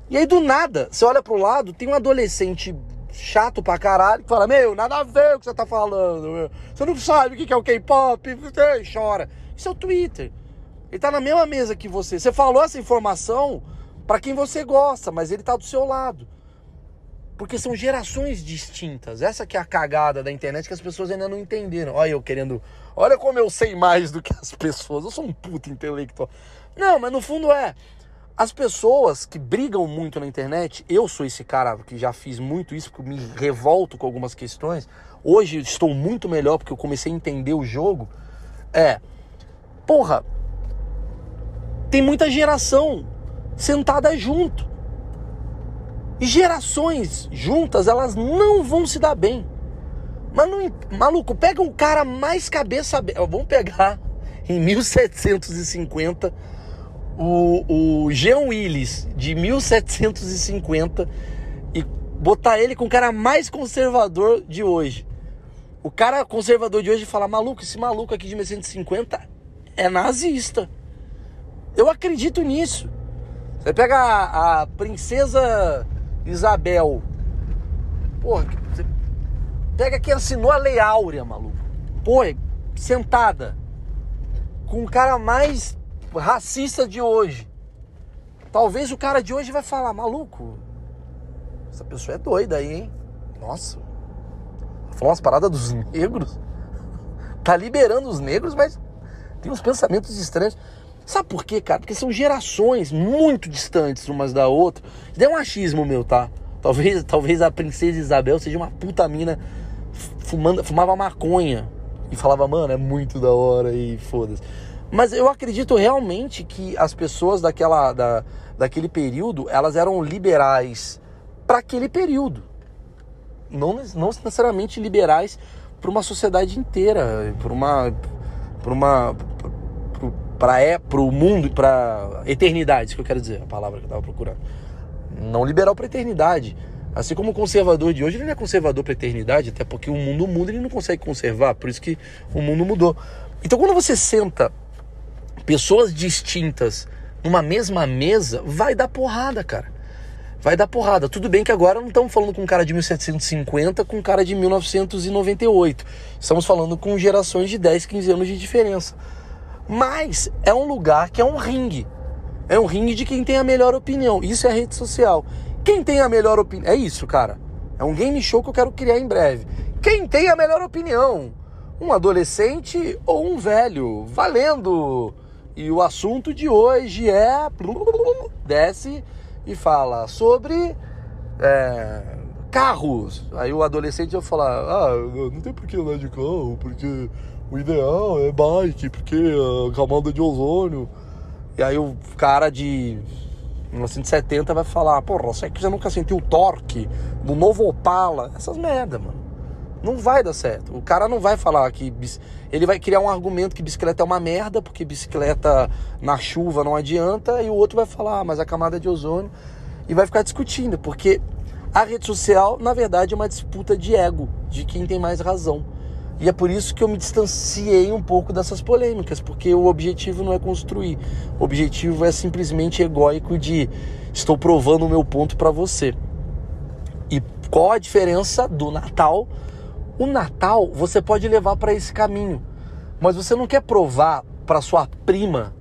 E aí do nada, você olha pro lado, tem um adolescente chato pra caralho que fala: Meu, nada a ver o que você tá falando, meu. Você não sabe o que é o K-pop, chora. Isso é o Twitter. Ele tá na mesma mesa que você. Você falou essa informação para quem você gosta, mas ele tá do seu lado. Porque são gerações distintas. Essa que é a cagada da internet que as pessoas ainda não entenderam. Olha eu querendo. Olha como eu sei mais do que as pessoas. Eu sou um puto intelectual. Não, mas no fundo é. As pessoas que brigam muito na internet, eu sou esse cara que já fiz muito isso, porque me revolto com algumas questões. Hoje estou muito melhor porque eu comecei a entender o jogo. É. Porra. Tem muita geração sentada junto. E gerações juntas, elas não vão se dar bem. Mas não, maluco, pega um cara mais cabeça. Vamos pegar em 1750 o, o Jean Willis de 1750 e botar ele com o cara mais conservador de hoje. O cara conservador de hoje fala: maluco, esse maluco aqui de 1750 é nazista. Eu acredito nisso. Você pega a, a princesa Isabel. Porra, você pega quem assinou a Lei Áurea, maluco. Porra, sentada. Com o cara mais racista de hoje. Talvez o cara de hoje vai falar, maluco, essa pessoa é doida aí, hein? Nossa. Falou umas paradas dos negros. Tá liberando os negros, mas tem uns pensamentos estranhos. Sabe por quê, cara? Porque são gerações muito distantes umas da outra. Isso é um achismo meu, tá? Talvez, talvez a princesa Isabel seja uma puta mina fumando, fumava maconha e falava, mano, é muito da hora e foda-se. Mas eu acredito realmente que as pessoas daquela, da, daquele período, elas eram liberais para aquele período. não, não necessariamente liberais para uma sociedade inteira, para uma para uma para é para o mundo, para eternidade, que eu quero dizer, a palavra que eu estava procurando. Não liberal para eternidade. Assim como o conservador de hoje, ele não é conservador para eternidade, até porque o mundo muda e ele não consegue conservar, por isso que o mundo mudou. Então, quando você senta pessoas distintas numa mesma mesa, vai dar porrada, cara. Vai dar porrada. Tudo bem que agora não estamos falando com um cara de 1750 com um cara de 1998. Estamos falando com gerações de 10, 15 anos de diferença. Mas é um lugar que é um ringue. É um ringue de quem tem a melhor opinião. Isso é rede social. Quem tem a melhor opinião? É isso, cara. É um game show que eu quero criar em breve. Quem tem a melhor opinião? Um adolescente ou um velho? Valendo! E o assunto de hoje é. Desce e fala sobre é, carros. Aí o adolescente vai falar: Ah, não tem por que andar de carro, porque o ideal é bike, porque a camada de ozônio. E aí o cara de 1970 vai falar, porra, você que já nunca sentiu o torque do novo Opala. Essas merda, mano. Não vai dar certo. O cara não vai falar que. Ele vai criar um argumento que bicicleta é uma merda, porque bicicleta na chuva não adianta, e o outro vai falar, ah, mas a camada de ozônio. E vai ficar discutindo, porque a rede social, na verdade, é uma disputa de ego, de quem tem mais razão. E é por isso que eu me distanciei um pouco dessas polêmicas, porque o objetivo não é construir. O objetivo é simplesmente egóico de estou provando o meu ponto para você. E qual a diferença do Natal? O Natal você pode levar para esse caminho, mas você não quer provar para sua prima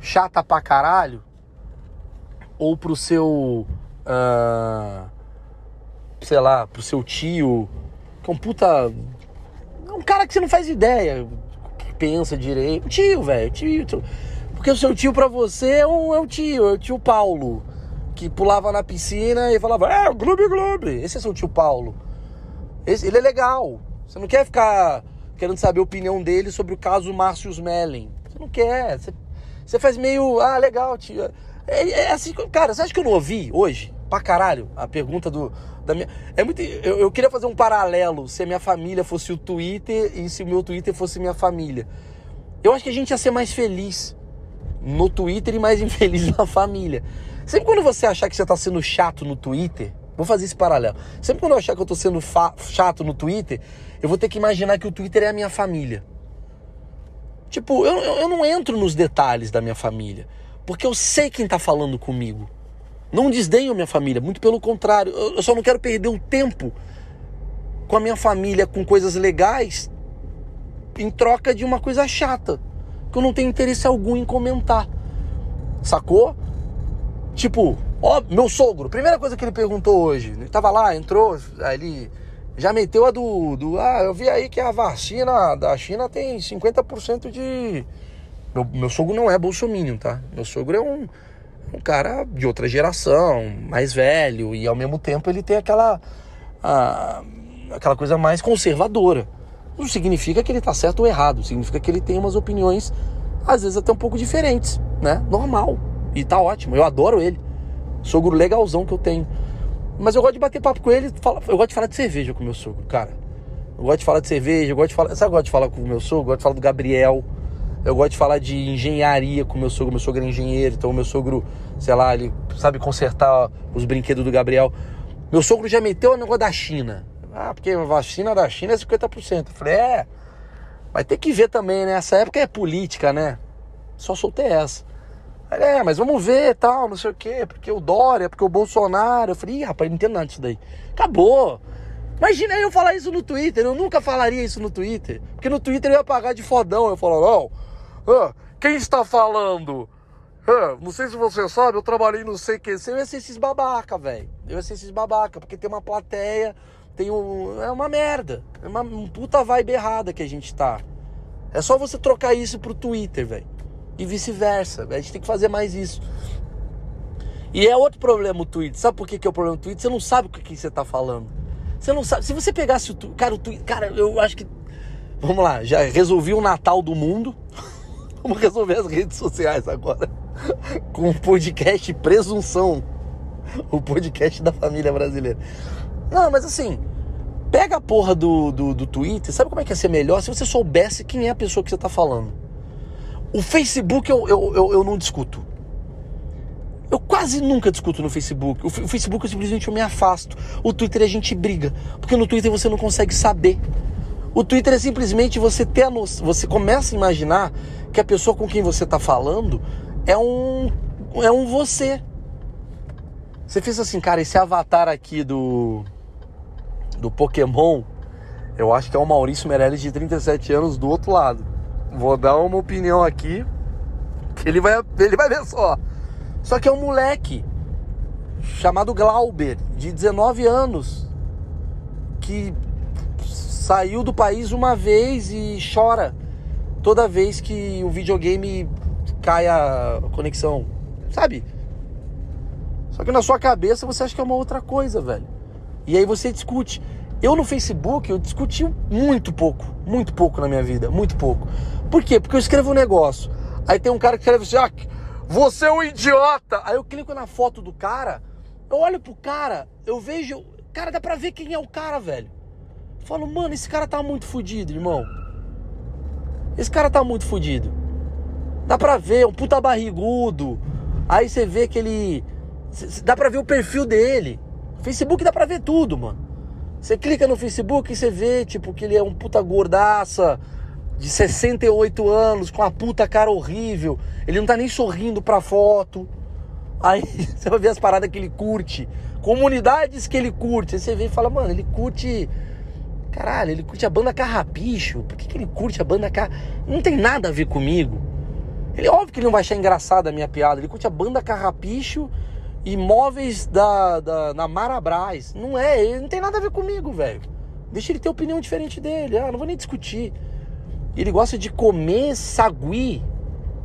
chata pra caralho ou pro seu uh, sei lá, pro seu tio que é um puta um cara que você não faz ideia que pensa direito. Tio, velho, tio, tio. Porque o seu tio para você é um, é um tio, é o tio Paulo, que pulava na piscina e falava, é, gloob, gloob. Esse é seu tio Paulo. Esse, ele é legal. Você não quer ficar querendo saber a opinião dele sobre o caso Márcio Mellen. Você não quer. Você, você faz meio, ah, legal, tio. É, é assim, cara, você acha que eu não ouvi hoje? Pra caralho, a pergunta do, da minha. É muito. Eu, eu, queria fazer um paralelo se a minha família fosse o Twitter e se o meu Twitter fosse minha família. Eu acho que a gente ia ser mais feliz no Twitter e mais infeliz na família. Sempre quando você achar que você está sendo chato no Twitter, vou fazer esse paralelo. Sempre quando eu achar que eu estou sendo chato no Twitter, eu vou ter que imaginar que o Twitter é a minha família. Tipo, eu, eu não entro nos detalhes da minha família, porque eu sei quem está falando comigo. Não desdenho minha família, muito pelo contrário. Eu só não quero perder o tempo com a minha família com coisas legais em troca de uma coisa chata que eu não tenho interesse algum em comentar. Sacou? Tipo, ó, meu sogro, primeira coisa que ele perguntou hoje, ele tava lá, entrou, aí ele já meteu a do, do ah, eu vi aí que a vacina da China tem 50% de meu, meu sogro não é bolsominion, tá? Meu sogro é um um cara de outra geração, mais velho, e ao mesmo tempo ele tem aquela, a, aquela coisa mais conservadora. Não significa que ele está certo ou errado, significa que ele tem umas opiniões, às vezes até um pouco diferentes, né? Normal. E tá ótimo, eu adoro ele. Sogro legalzão que eu tenho. Mas eu gosto de bater papo com ele, eu gosto de falar de cerveja com o meu sogro, cara. Eu gosto de falar de cerveja, eu gosto de falar. Sabe, eu gosto de falar com o meu sogro? Eu gosto de falar do Gabriel. Eu gosto de falar de engenharia com meu sogro. Meu sogro é engenheiro, então meu sogro, sei lá, ele sabe consertar os brinquedos do Gabriel. Meu sogro já meteu o negócio da China. Ah, porque a vacina da China é 50%. Eu falei, é, vai ter que ver também, né? Essa época é política, né? Só soltei essa. É, mas vamos ver tal, não sei o quê, porque o Dória, porque o Bolsonaro. Eu falei, ih, rapaz, não entendo nada disso daí. Acabou. Imagina eu falar isso no Twitter, eu nunca falaria isso no Twitter. Porque no Twitter eu ia pagar de fodão, eu falo, não, quem está falando? Não sei se você sabe, eu trabalhei no CQC, eu ia ser esses babaca, velho. Eu ia ser esses babaca, porque tem uma plateia, tem um. É uma merda. É uma um puta vibe errada que a gente tá. É só você trocar isso pro Twitter, velho. E vice-versa. A gente tem que fazer mais isso. E é outro problema o Twitter. Sabe por que, é o problema do Twitter? Você não sabe o que, que você tá falando. Você não sabe. Se você pegasse o Twitter. Cara, o Twitter. Cara, eu acho que. Vamos lá, já resolvi o Natal do mundo. Vamos resolver as redes sociais agora. Com o podcast Presunção. O podcast da família brasileira. Não, mas assim, Pega a porra do, do, do Twitter, sabe como é que ia ser melhor se você soubesse quem é a pessoa que você tá falando? O Facebook eu, eu, eu, eu não discuto. Eu quase nunca discuto no Facebook. O, Facebook eu simplesmente eu me afasto. O Twitter a gente briga. Porque no Twitter você não consegue saber. O Twitter é simplesmente você ter a noção, você começa a imaginar que a pessoa com quem você está falando é um é um você. Você fez assim, cara, esse avatar aqui do do Pokémon, eu acho que é o Maurício Meirelles de 37 anos do outro lado. Vou dar uma opinião aqui, que ele vai ele vai ver só. Só que é um moleque chamado Glauber, de 19 anos, que saiu do país uma vez e chora toda vez que o videogame cai a conexão, sabe? Só que na sua cabeça você acha que é uma outra coisa, velho. E aí você discute. Eu no Facebook, eu discuti muito pouco, muito pouco na minha vida, muito pouco. Por quê? Porque eu escrevo um negócio. Aí tem um cara que escreve assim, ah, você é um idiota! Aí eu clico na foto do cara, eu olho pro cara, eu vejo. Cara, dá pra ver quem é o cara, velho. Eu falo, mano, esse cara tá muito fodido, irmão. Esse cara tá muito fodido. Dá pra ver, é um puta barrigudo. Aí você vê que ele. Dá pra ver o perfil dele. Facebook dá pra ver tudo, mano. Você clica no Facebook e você vê, tipo, que ele é um puta gordaça, de 68 anos, com a puta cara horrível. Ele não tá nem sorrindo pra foto. Aí você vai ver as paradas que ele curte. Comunidades que ele curte. Aí você vê e fala, mano, ele curte Caralho, ele curte a banda Carrapicho. Por que, que ele curte a banda Car... Não tem nada a ver comigo. Ele óbvio que ele não vai achar engraçada a minha piada. Ele curte a banda Carrapicho e móveis da, da, na Marabras. Não é, ele não tem nada a ver comigo, velho. Deixa ele ter opinião diferente dele. Ah, não vou nem discutir. Ele gosta de comer sagui.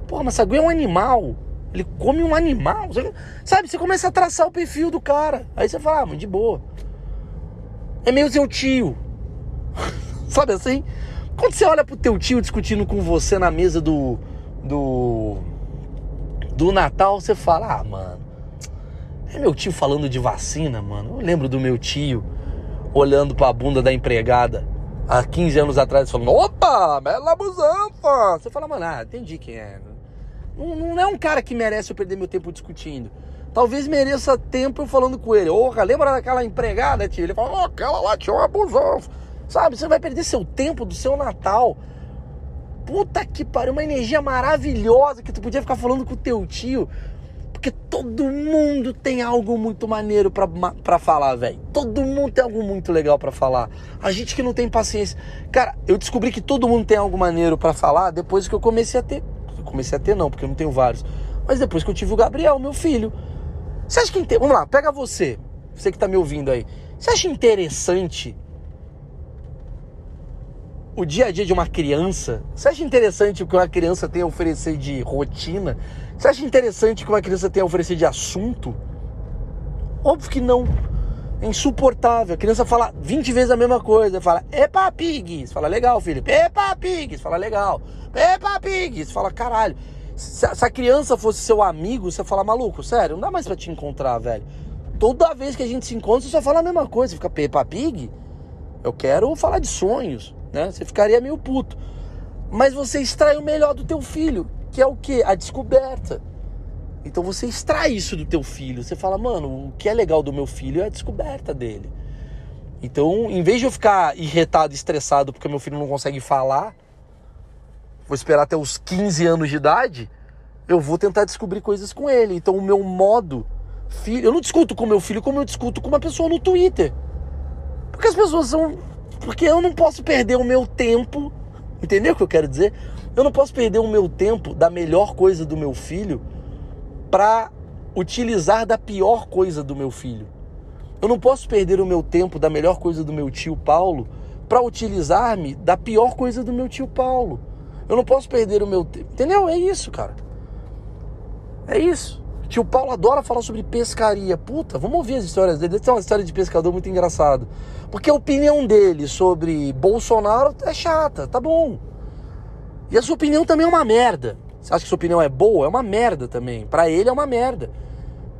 Porra, mas sagui é um animal. Ele come um animal. Sabe, você começa a traçar o perfil do cara. Aí você fala, ah, de boa. É meio seu tio. Sabe assim? Quando você olha pro teu tio discutindo com você na mesa do. do. do Natal, você fala, ah, mano. É meu tio falando de vacina, mano. Eu lembro do meu tio olhando pra bunda da empregada há 15 anos atrás falando, opa, bela busanfa. Você fala, mano, ah, entendi quem é. Não, não é um cara que merece eu perder meu tempo discutindo. Talvez mereça tempo eu falando com ele. Ô, lembra daquela empregada, tio? Ele fala, oh, aquela lá tinha uma busanfa. Sabe? Você vai perder seu tempo do seu Natal. Puta que pariu, uma energia maravilhosa que tu podia ficar falando com o teu tio. Porque todo mundo tem algo muito maneiro para falar, velho. Todo mundo tem algo muito legal para falar. A gente que não tem paciência. Cara, eu descobri que todo mundo tem algo maneiro para falar depois que eu comecei a ter. Eu comecei a ter, não, porque eu não tenho vários. Mas depois que eu tive o Gabriel, meu filho. Você acha que. Vamos lá, pega você. Você que tá me ouvindo aí. Você acha interessante o dia a dia de uma criança? Você acha interessante o que uma criança tem a oferecer de rotina? Você acha interessante que uma criança tem a oferecer de assunto? Óbvio que não. É insuportável. A criança fala 20 vezes a mesma coisa. Fala, epa, pig. Você fala, legal, filho. Epa, pig. Você fala, legal. Epa, pig. Você fala, caralho. Se, se a criança fosse seu amigo, você fala, maluco, sério, não dá mais pra te encontrar, velho. Toda vez que a gente se encontra, você só fala a mesma coisa. Você fica, Peppa Pig? Eu quero falar de sonhos né? Você ficaria meio puto. Mas você extrai o melhor do teu filho, que é o que? A descoberta. Então você extrai isso do teu filho. Você fala, mano, o que é legal do meu filho é a descoberta dele. Então, em vez de eu ficar irritado, estressado porque meu filho não consegue falar, vou esperar até os 15 anos de idade, eu vou tentar descobrir coisas com ele. Então, o meu modo filho, eu não discuto com meu filho como eu discuto com uma pessoa no Twitter. Porque as pessoas são porque eu não posso perder o meu tempo, entendeu o que eu quero dizer? Eu não posso perder o meu tempo da melhor coisa do meu filho para utilizar da pior coisa do meu filho. Eu não posso perder o meu tempo da melhor coisa do meu tio Paulo para utilizar-me da pior coisa do meu tio Paulo. Eu não posso perder o meu tempo. Entendeu? É isso, cara. É isso. Tio Paulo adora falar sobre pescaria. Puta, vamos ouvir as histórias dele. Tem uma história de pescador muito engraçada. Porque a opinião dele sobre Bolsonaro é chata, tá bom. E a sua opinião também é uma merda. Você acha que sua opinião é boa? É uma merda também. Para ele é uma merda.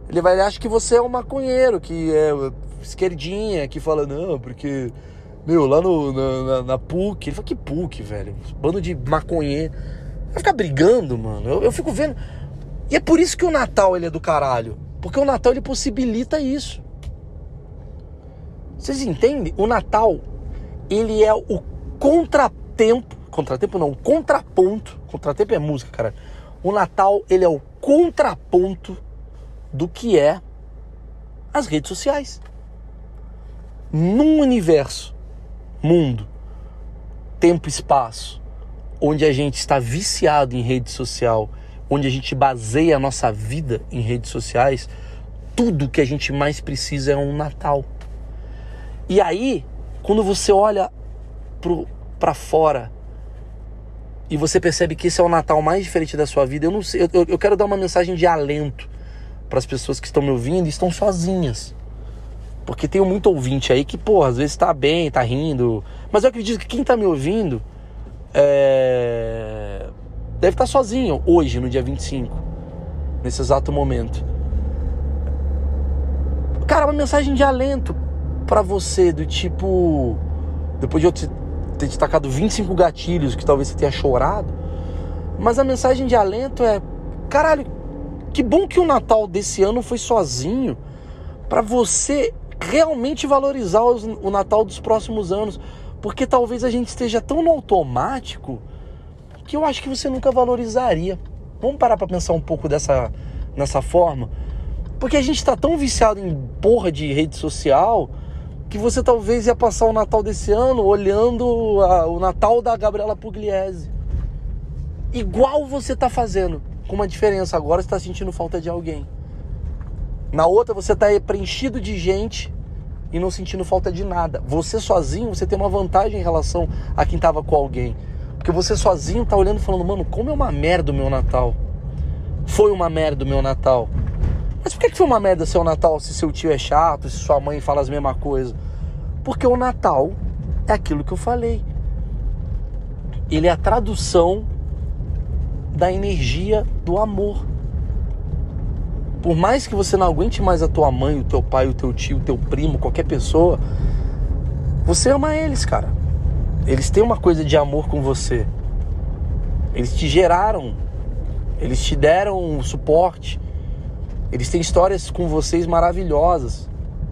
Ele vai achar que você é um maconheiro, que é esquerdinha, que fala, não, porque Meu, lá no, na, na, na PUC. Ele falou, que PUC, velho? Bando de maconheiro. Vai ficar brigando, mano. Eu, eu fico vendo. E é por isso que o Natal ele é do caralho. Porque o Natal ele possibilita isso. Vocês entendem? O Natal ele é o contratempo. Contratempo não, contraponto. Contratempo é música, cara. O Natal ele é o contraponto do que é as redes sociais. Num universo, mundo, tempo e espaço, onde a gente está viciado em rede social, onde a gente baseia a nossa vida em redes sociais, tudo que a gente mais precisa é um Natal. E aí, quando você olha para fora e você percebe que esse é o Natal mais diferente da sua vida, eu não sei, eu, eu quero dar uma mensagem de alento para as pessoas que estão me ouvindo e estão sozinhas. Porque tem muito ouvinte aí que, pô, às vezes tá bem, tá rindo. Mas eu acredito que quem tá me ouvindo é... deve estar tá sozinho hoje, no dia 25, nesse exato momento. Cara, uma mensagem de alento para você, do tipo. Depois de eu ter te tacado 25 gatilhos que talvez você tenha chorado. Mas a mensagem de alento é: caralho, que bom que o Natal desse ano foi sozinho para você realmente valorizar o Natal dos próximos anos, porque talvez a gente esteja tão no automático que eu acho que você nunca valorizaria. Vamos parar para pensar um pouco dessa nessa forma, porque a gente está tão viciado em porra de rede social que você talvez ia passar o Natal desse ano olhando a, o Natal da Gabriela Pugliese. Igual você está fazendo, com uma diferença. Agora você está sentindo falta de alguém. Na outra você está preenchido de gente e não sentindo falta de nada. Você sozinho, você tem uma vantagem em relação a quem estava com alguém. Porque você sozinho tá olhando e falando, mano, como é uma merda o meu Natal. Foi uma merda o meu Natal. Mas por que foi uma merda seu Natal se seu tio é chato, se sua mãe fala as mesmas coisas? Porque o Natal é aquilo que eu falei. Ele é a tradução da energia do amor. Por mais que você não aguente mais a tua mãe, o teu pai, o teu tio, o teu primo, qualquer pessoa, você ama eles, cara. Eles têm uma coisa de amor com você. Eles te geraram, eles te deram suporte. Eles têm histórias com vocês maravilhosas.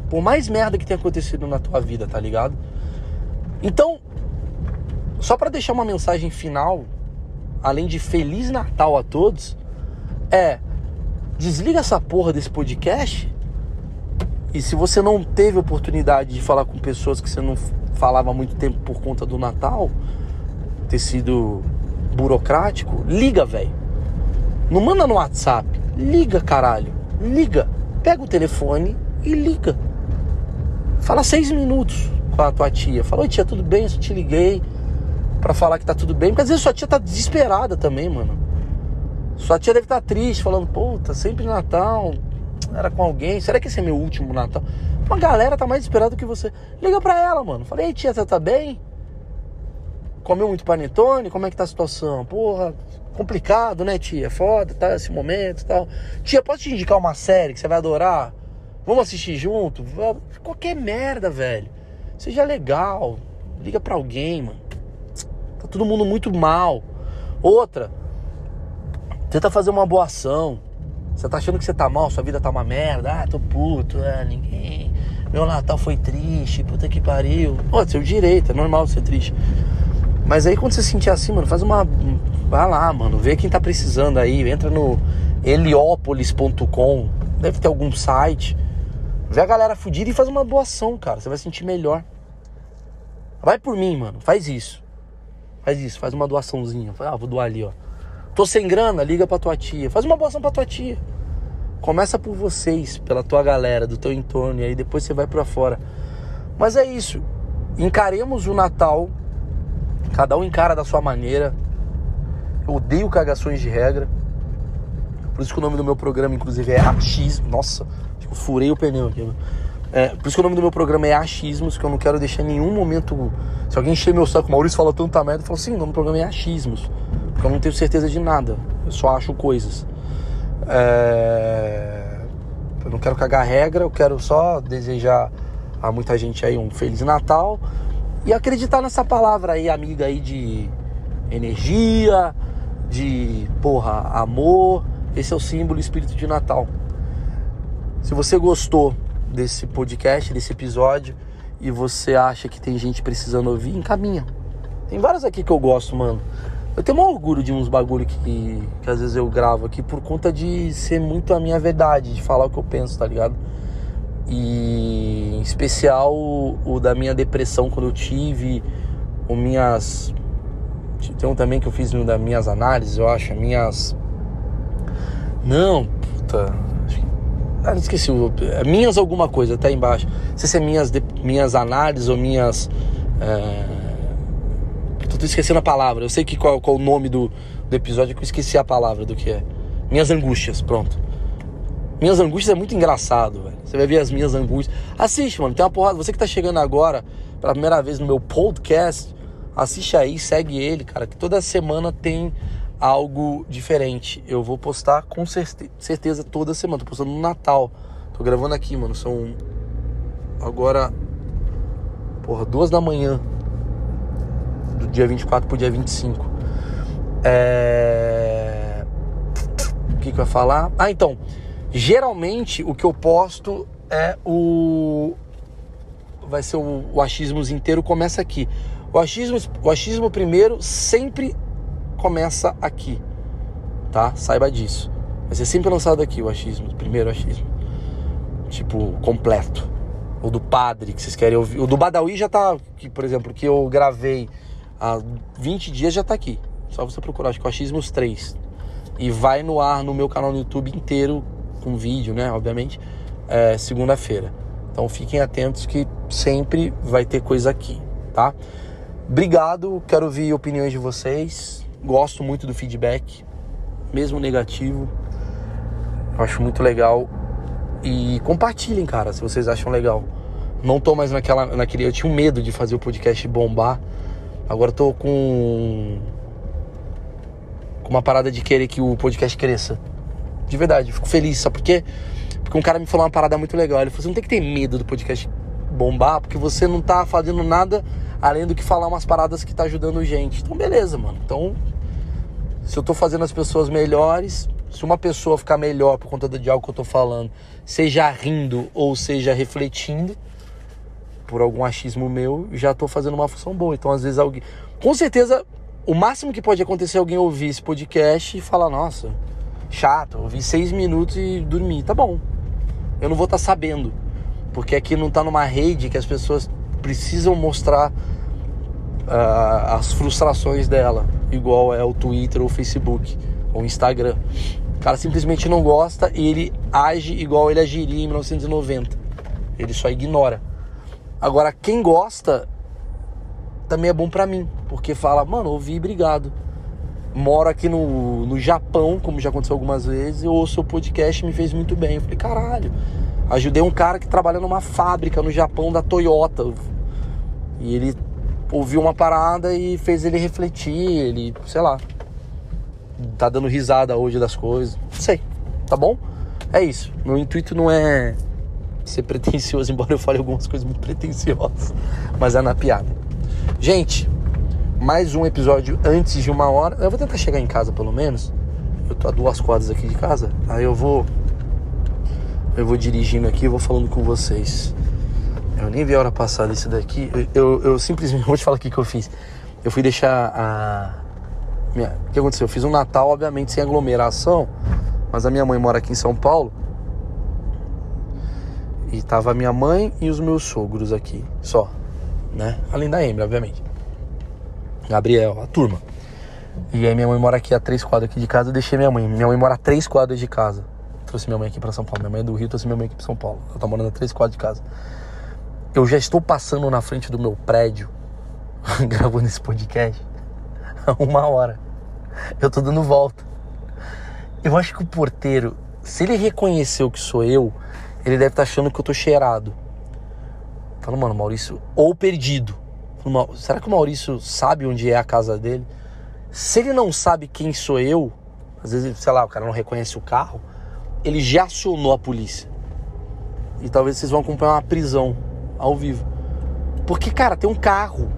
Por mais merda que tenha acontecido na tua vida, tá ligado? Então, só para deixar uma mensagem final, além de Feliz Natal a todos, é desliga essa porra desse podcast. E se você não teve oportunidade de falar com pessoas que você não falava há muito tempo por conta do Natal, ter sido burocrático, liga, velho. Não manda no WhatsApp. Liga, caralho. Liga. Pega o telefone e liga. Fala seis minutos com a tua tia. Fala, oi tia, tudo bem? Eu te liguei para falar que tá tudo bem. Porque às vezes sua tia tá desesperada também, mano. Sua tia deve estar tá triste, falando, puta, sempre Natal, era com alguém, será que esse é meu último Natal? Uma galera tá mais desesperada do que você. Liga pra ela, mano. Falei, tia, você tá bem? Comeu muito panetone? Como é que tá a situação? Porra, complicado, né, tia? Foda, tá, esse momento e tal. Tia, posso te indicar uma série que você vai adorar? Vamos assistir junto? Qualquer merda, velho. Seja legal. Liga pra alguém, mano. Tá todo mundo muito mal. Outra, Tenta fazer uma boa ação. Você tá achando que você tá mal, sua vida tá uma merda. Ah, tô puto, ah, ninguém. Meu Natal foi triste, puta que pariu. Pô, seu direito, é normal ser triste. Mas aí quando você se sentir assim, mano, faz uma. Vai lá, mano, vê quem tá precisando aí. Entra no heliopolis.com. Deve ter algum site. Vê a galera fudida e faz uma boa ação, cara. Você vai sentir melhor. Vai por mim, mano. Faz isso. Faz isso, faz uma doaçãozinha. Ah, vou doar ali, ó. Tô sem grana, liga pra tua tia. Faz uma boa ação pra tua tia. Começa por vocês, pela tua galera, do teu entorno, e aí depois você vai para fora. Mas é isso. Encaremos o Natal. Cada um encara da sua maneira. Eu odeio cagações de regra. Por isso que o nome do meu programa, inclusive, é Achismo. Nossa, eu furei o pneu aqui. É, por isso que o nome do meu programa é Achismos, que eu não quero deixar em nenhum momento. Se alguém encher meu saco, Maurício fala tanta merda, eu falo assim: o nome do programa é Achismos. Porque eu não tenho certeza de nada. Eu só acho coisas. É... Eu não quero cagar regra, eu quero só desejar a muita gente aí um Feliz Natal E acreditar nessa palavra aí, amiga aí de energia, de porra, amor. Esse é o símbolo espírito de Natal. Se você gostou desse podcast, desse episódio, e você acha que tem gente precisando ouvir, encaminha. Tem vários aqui que eu gosto, mano. Eu tenho um orgulho de uns bagulho que, que às vezes eu gravo aqui por conta de ser muito a minha verdade, de falar o que eu penso, tá ligado? E em especial o, o da minha depressão quando eu tive, o minhas. Tem um também que eu fiz no das minhas análises, eu acho, minhas. Não, puta. Ah, esqueci. É minhas alguma coisa, tá aí embaixo. Não sei se é minhas, minhas análises ou minhas. É... Tô esquecendo a palavra. Eu sei que qual, qual o nome do, do episódio que eu esqueci a palavra do que é. Minhas angústias, pronto. Minhas angústias é muito engraçado, velho. Você vai ver as minhas angústias. Assiste, mano. Tem uma porrada. Você que tá chegando agora pela primeira vez no meu podcast, assiste aí, segue ele, cara. Que toda semana tem algo diferente. Eu vou postar com certeza toda semana. Tô postando no Natal. Tô gravando aqui, mano. São agora, porra, duas da manhã do dia 24 pro dia 25. É... O que que eu ia falar? Ah, então. Geralmente o que eu posto é o. Vai ser o, o achismos inteiro começa aqui. O achismo, o achismo primeiro sempre começa aqui, tá? Saiba disso. Vai ser sempre lançado aqui o achismo, primeiro achismo. Tipo, completo. O do padre, que vocês querem ouvir. O do Badawi já tá aqui, por exemplo, que eu gravei há 20 dias já tá aqui. Só você procurar, acho que é o Achismos 3. E vai no ar no meu canal no YouTube inteiro, com vídeo, né? Obviamente, é, segunda-feira. Então fiquem atentos que sempre vai ter coisa aqui, tá? Obrigado, quero ouvir opiniões de vocês. Gosto muito do feedback, mesmo negativo. Acho muito legal. E compartilhem, cara, se vocês acham legal. Não tô mais naquela, naquele. Eu tinha um medo de fazer o podcast bombar. Agora tô com. Com uma parada de querer que o podcast cresça. De verdade, fico feliz. Sabe por quê? Porque um cara me falou uma parada muito legal. Ele falou: você não tem que ter medo do podcast bombar, porque você não tá fazendo nada além do que falar umas paradas que tá ajudando gente. Então, beleza, mano. Então, se eu tô fazendo as pessoas melhores, se uma pessoa ficar melhor por conta de algo que eu tô falando, seja rindo ou seja refletindo por algum achismo meu, já tô fazendo uma função boa. Então, às vezes alguém, com certeza, o máximo que pode acontecer é alguém ouvir esse podcast e falar: "Nossa, chato, ouvi seis minutos e dormi". Tá bom. Eu não vou estar tá sabendo, porque aqui não tá numa rede que as pessoas precisam mostrar uh, as frustrações dela, igual é o Twitter ou o Facebook ou o Instagram. O cara simplesmente não gosta e ele age igual ele agiria em 1990. Ele só ignora. Agora, quem gosta também é bom para mim, porque fala, mano, ouvi, obrigado. Moro aqui no, no Japão, como já aconteceu algumas vezes, ouço o podcast me fez muito bem. Eu falei, caralho, ajudei um cara que trabalha numa fábrica no Japão da Toyota. E ele ouviu uma parada e fez ele refletir, ele, sei lá, tá dando risada hoje das coisas. Não sei, tá bom? É isso. Meu intuito não é ser pretencioso, embora eu fale algumas coisas muito pretenciosas, mas é na piada. Gente, mais um episódio antes de uma hora. Eu vou tentar chegar em casa pelo menos. Eu tô a duas quadras aqui de casa. Aí eu vou. Eu vou dirigindo aqui e vou falando com vocês. Eu nem vi a hora passada isso daqui. Eu, eu, eu simplesmente vou te falar o que, que eu fiz. Eu fui deixar a. Minha... O que aconteceu? Eu fiz um Natal, obviamente, sem aglomeração. Mas a minha mãe mora aqui em São Paulo. E tava a minha mãe e os meus sogros aqui. Só. Né? Além da Emily, obviamente. Gabriel, a turma. E aí minha mãe mora aqui a três quadras aqui de casa. Eu deixei minha mãe. Minha mãe mora a três quadras de casa. Trouxe minha mãe aqui para São Paulo. Minha mãe é do Rio, trouxe minha mãe aqui para São Paulo. Ela tá morando a três quadras de casa. Eu já estou passando na frente do meu prédio, gravando esse podcast, há uma hora. Eu tô dando volta. Eu acho que o porteiro, se ele reconheceu que sou eu, ele deve estar tá achando que eu tô cheirado. Fala, mano, Maurício, ou perdido. Será que o Maurício sabe onde é a casa dele? Se ele não sabe quem sou eu, às vezes, sei lá, o cara não reconhece o carro, ele já acionou a polícia. E talvez vocês vão acompanhar uma prisão ao vivo. Porque, cara, tem um carro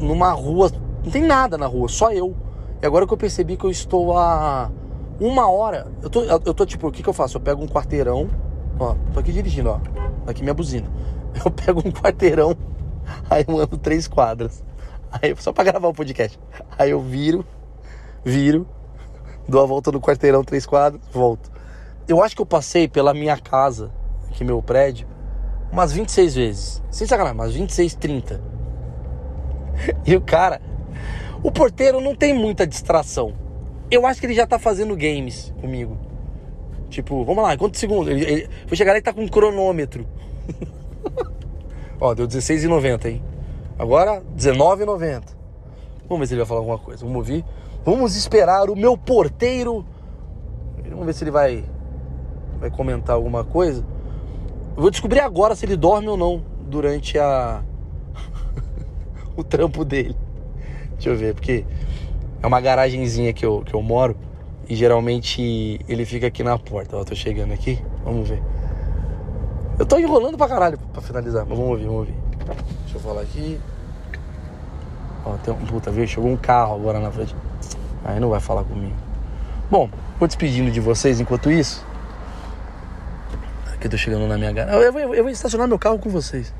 numa rua, não tem nada na rua, só eu. E agora que eu percebi que eu estou a uma hora, eu tô, eu tô tipo, o que que eu faço? Eu pego um quarteirão, ó, tô aqui dirigindo, ó, aqui minha buzina. Eu pego um quarteirão, aí eu ando três quadras. Aí, só pra gravar o podcast. Aí eu viro, viro, dou a volta no quarteirão, três quadras, volto. Eu acho que eu passei pela minha casa, aqui meu prédio, umas 26 vezes. Sem sacanagem, umas 26, 30. E o cara, o porteiro não tem muita distração. Eu acho que ele já tá fazendo games comigo. Tipo, vamos lá, quantos segundos? Ele, ele, vou chegar lá e tá com um cronômetro. Ó, deu 16,90, hein? Agora, 19,90. Vamos ver se ele vai falar alguma coisa. Vamos ouvir. Vamos esperar o meu porteiro. Vamos ver se ele vai, vai comentar alguma coisa. Eu vou descobrir agora se ele dorme ou não durante a o trampo dele. Deixa eu ver, porque é uma garagenzinha que eu, que eu moro e geralmente ele fica aqui na porta. Ó, tô chegando aqui, vamos ver. Eu tô enrolando pra caralho pra finalizar, mas vamos ouvir, vamos ouvir. Deixa eu falar aqui. Ó, tem um puta, viu? Chegou um carro agora na frente. Aí não vai falar comigo. Bom, vou despedindo de vocês enquanto isso. Aqui eu tô chegando na minha garagem. Eu, eu, eu vou estacionar meu carro com vocês.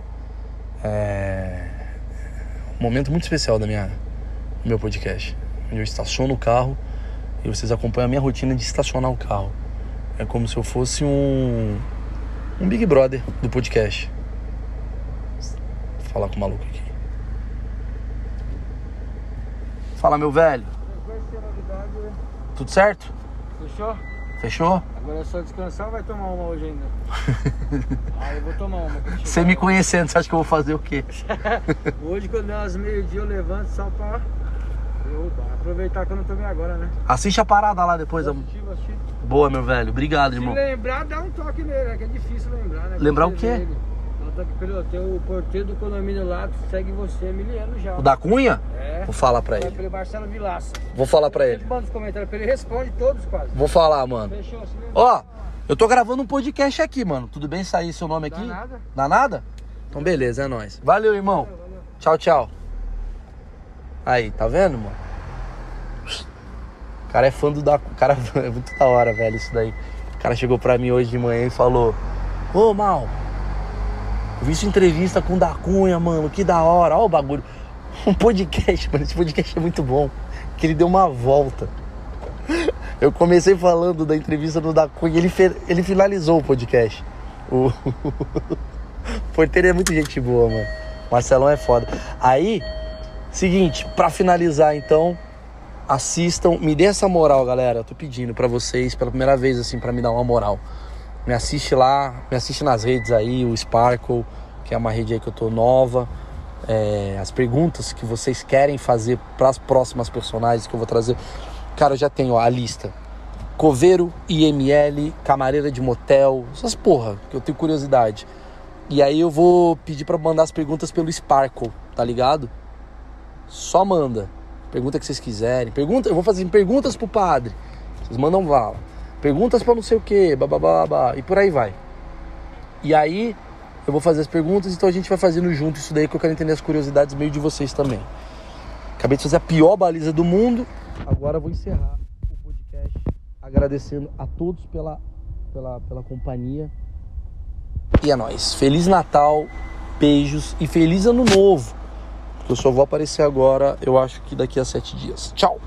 É um momento muito especial da minha meu podcast, onde eu estaciono o carro e vocês acompanham a minha rotina de estacionar o carro. É como se eu fosse um um Big Brother do podcast. Vou falar com o maluco aqui. Fala, meu velho. Tudo certo? Fechou? Fechou? Agora é só descansar ou vai tomar uma hoje ainda? ah, eu vou tomar uma. Você me conhecendo, você acha que eu vou fazer o quê? hoje, quando der umas meio-dia, eu levanto só pra derrubar. Aproveitar que eu não tomei agora, né? Assiste a parada lá depois. Assisti, assisti. Boa, meu velho. Obrigado, Se irmão. lembrar, dá um toque nele, né? Que é difícil lembrar, né? Lembrar o quê? ele, ó, Tem o porteiro do condomínio lá que segue você, Emiliano já. O da Cunha? É. Vou falar pra ele. pelo Marcelo Vilaça. Vou falar pra Ele manda os comentários pra ele, responde todos quase. Vou falar, mano. Fechou, se lembra? Ó, eu tô gravando um podcast aqui, mano. Tudo bem sair seu nome aqui? Dá nada. Dá nada? Então beleza, é nóis. Valeu, irmão. Tchau, tchau. Aí, tá vendo, mano? Cara é fã do da. Cara é muito da hora, velho, isso daí. O cara chegou pra mim hoje de manhã e falou: Ô, Mal, eu vi sua entrevista com o da Cunha, mano, que da hora. Ó o bagulho. Um podcast, mano. Esse podcast é muito bom. Que ele deu uma volta. Eu comecei falando da entrevista do da Cunha ele, fe- ele finalizou o podcast. O... o porteiro é muito gente boa, mano. Marcelão é foda. Aí, seguinte, pra finalizar então, assistam, me dê essa moral, galera. Eu tô pedindo pra vocês pela primeira vez assim pra me dar uma moral. Me assiste lá, me assiste nas redes aí, o Sparkle, que é uma rede aí que eu tô nova. É, as perguntas que vocês querem fazer para as próximas personagens que eu vou trazer. Cara, eu já tenho a lista. Coveiro, IML, camareira de motel, essas porra que eu tenho curiosidade. E aí eu vou pedir pra mandar as perguntas pelo Sparkle, tá ligado? Só manda. Pergunta que vocês quiserem. Pergunta, eu vou fazer perguntas pro padre. Vocês mandam vala. Perguntas pra não sei o que, babá, e por aí vai. E aí eu vou fazer as perguntas, então a gente vai fazendo junto isso daí que eu quero entender as curiosidades meio de vocês também. Acabei de fazer a pior baliza do mundo. Agora vou encerrar o podcast agradecendo a todos pela, pela, pela companhia. E é nóis. Feliz Natal, beijos e feliz Ano Novo. Eu só vou aparecer agora, eu acho que daqui a sete dias. Tchau!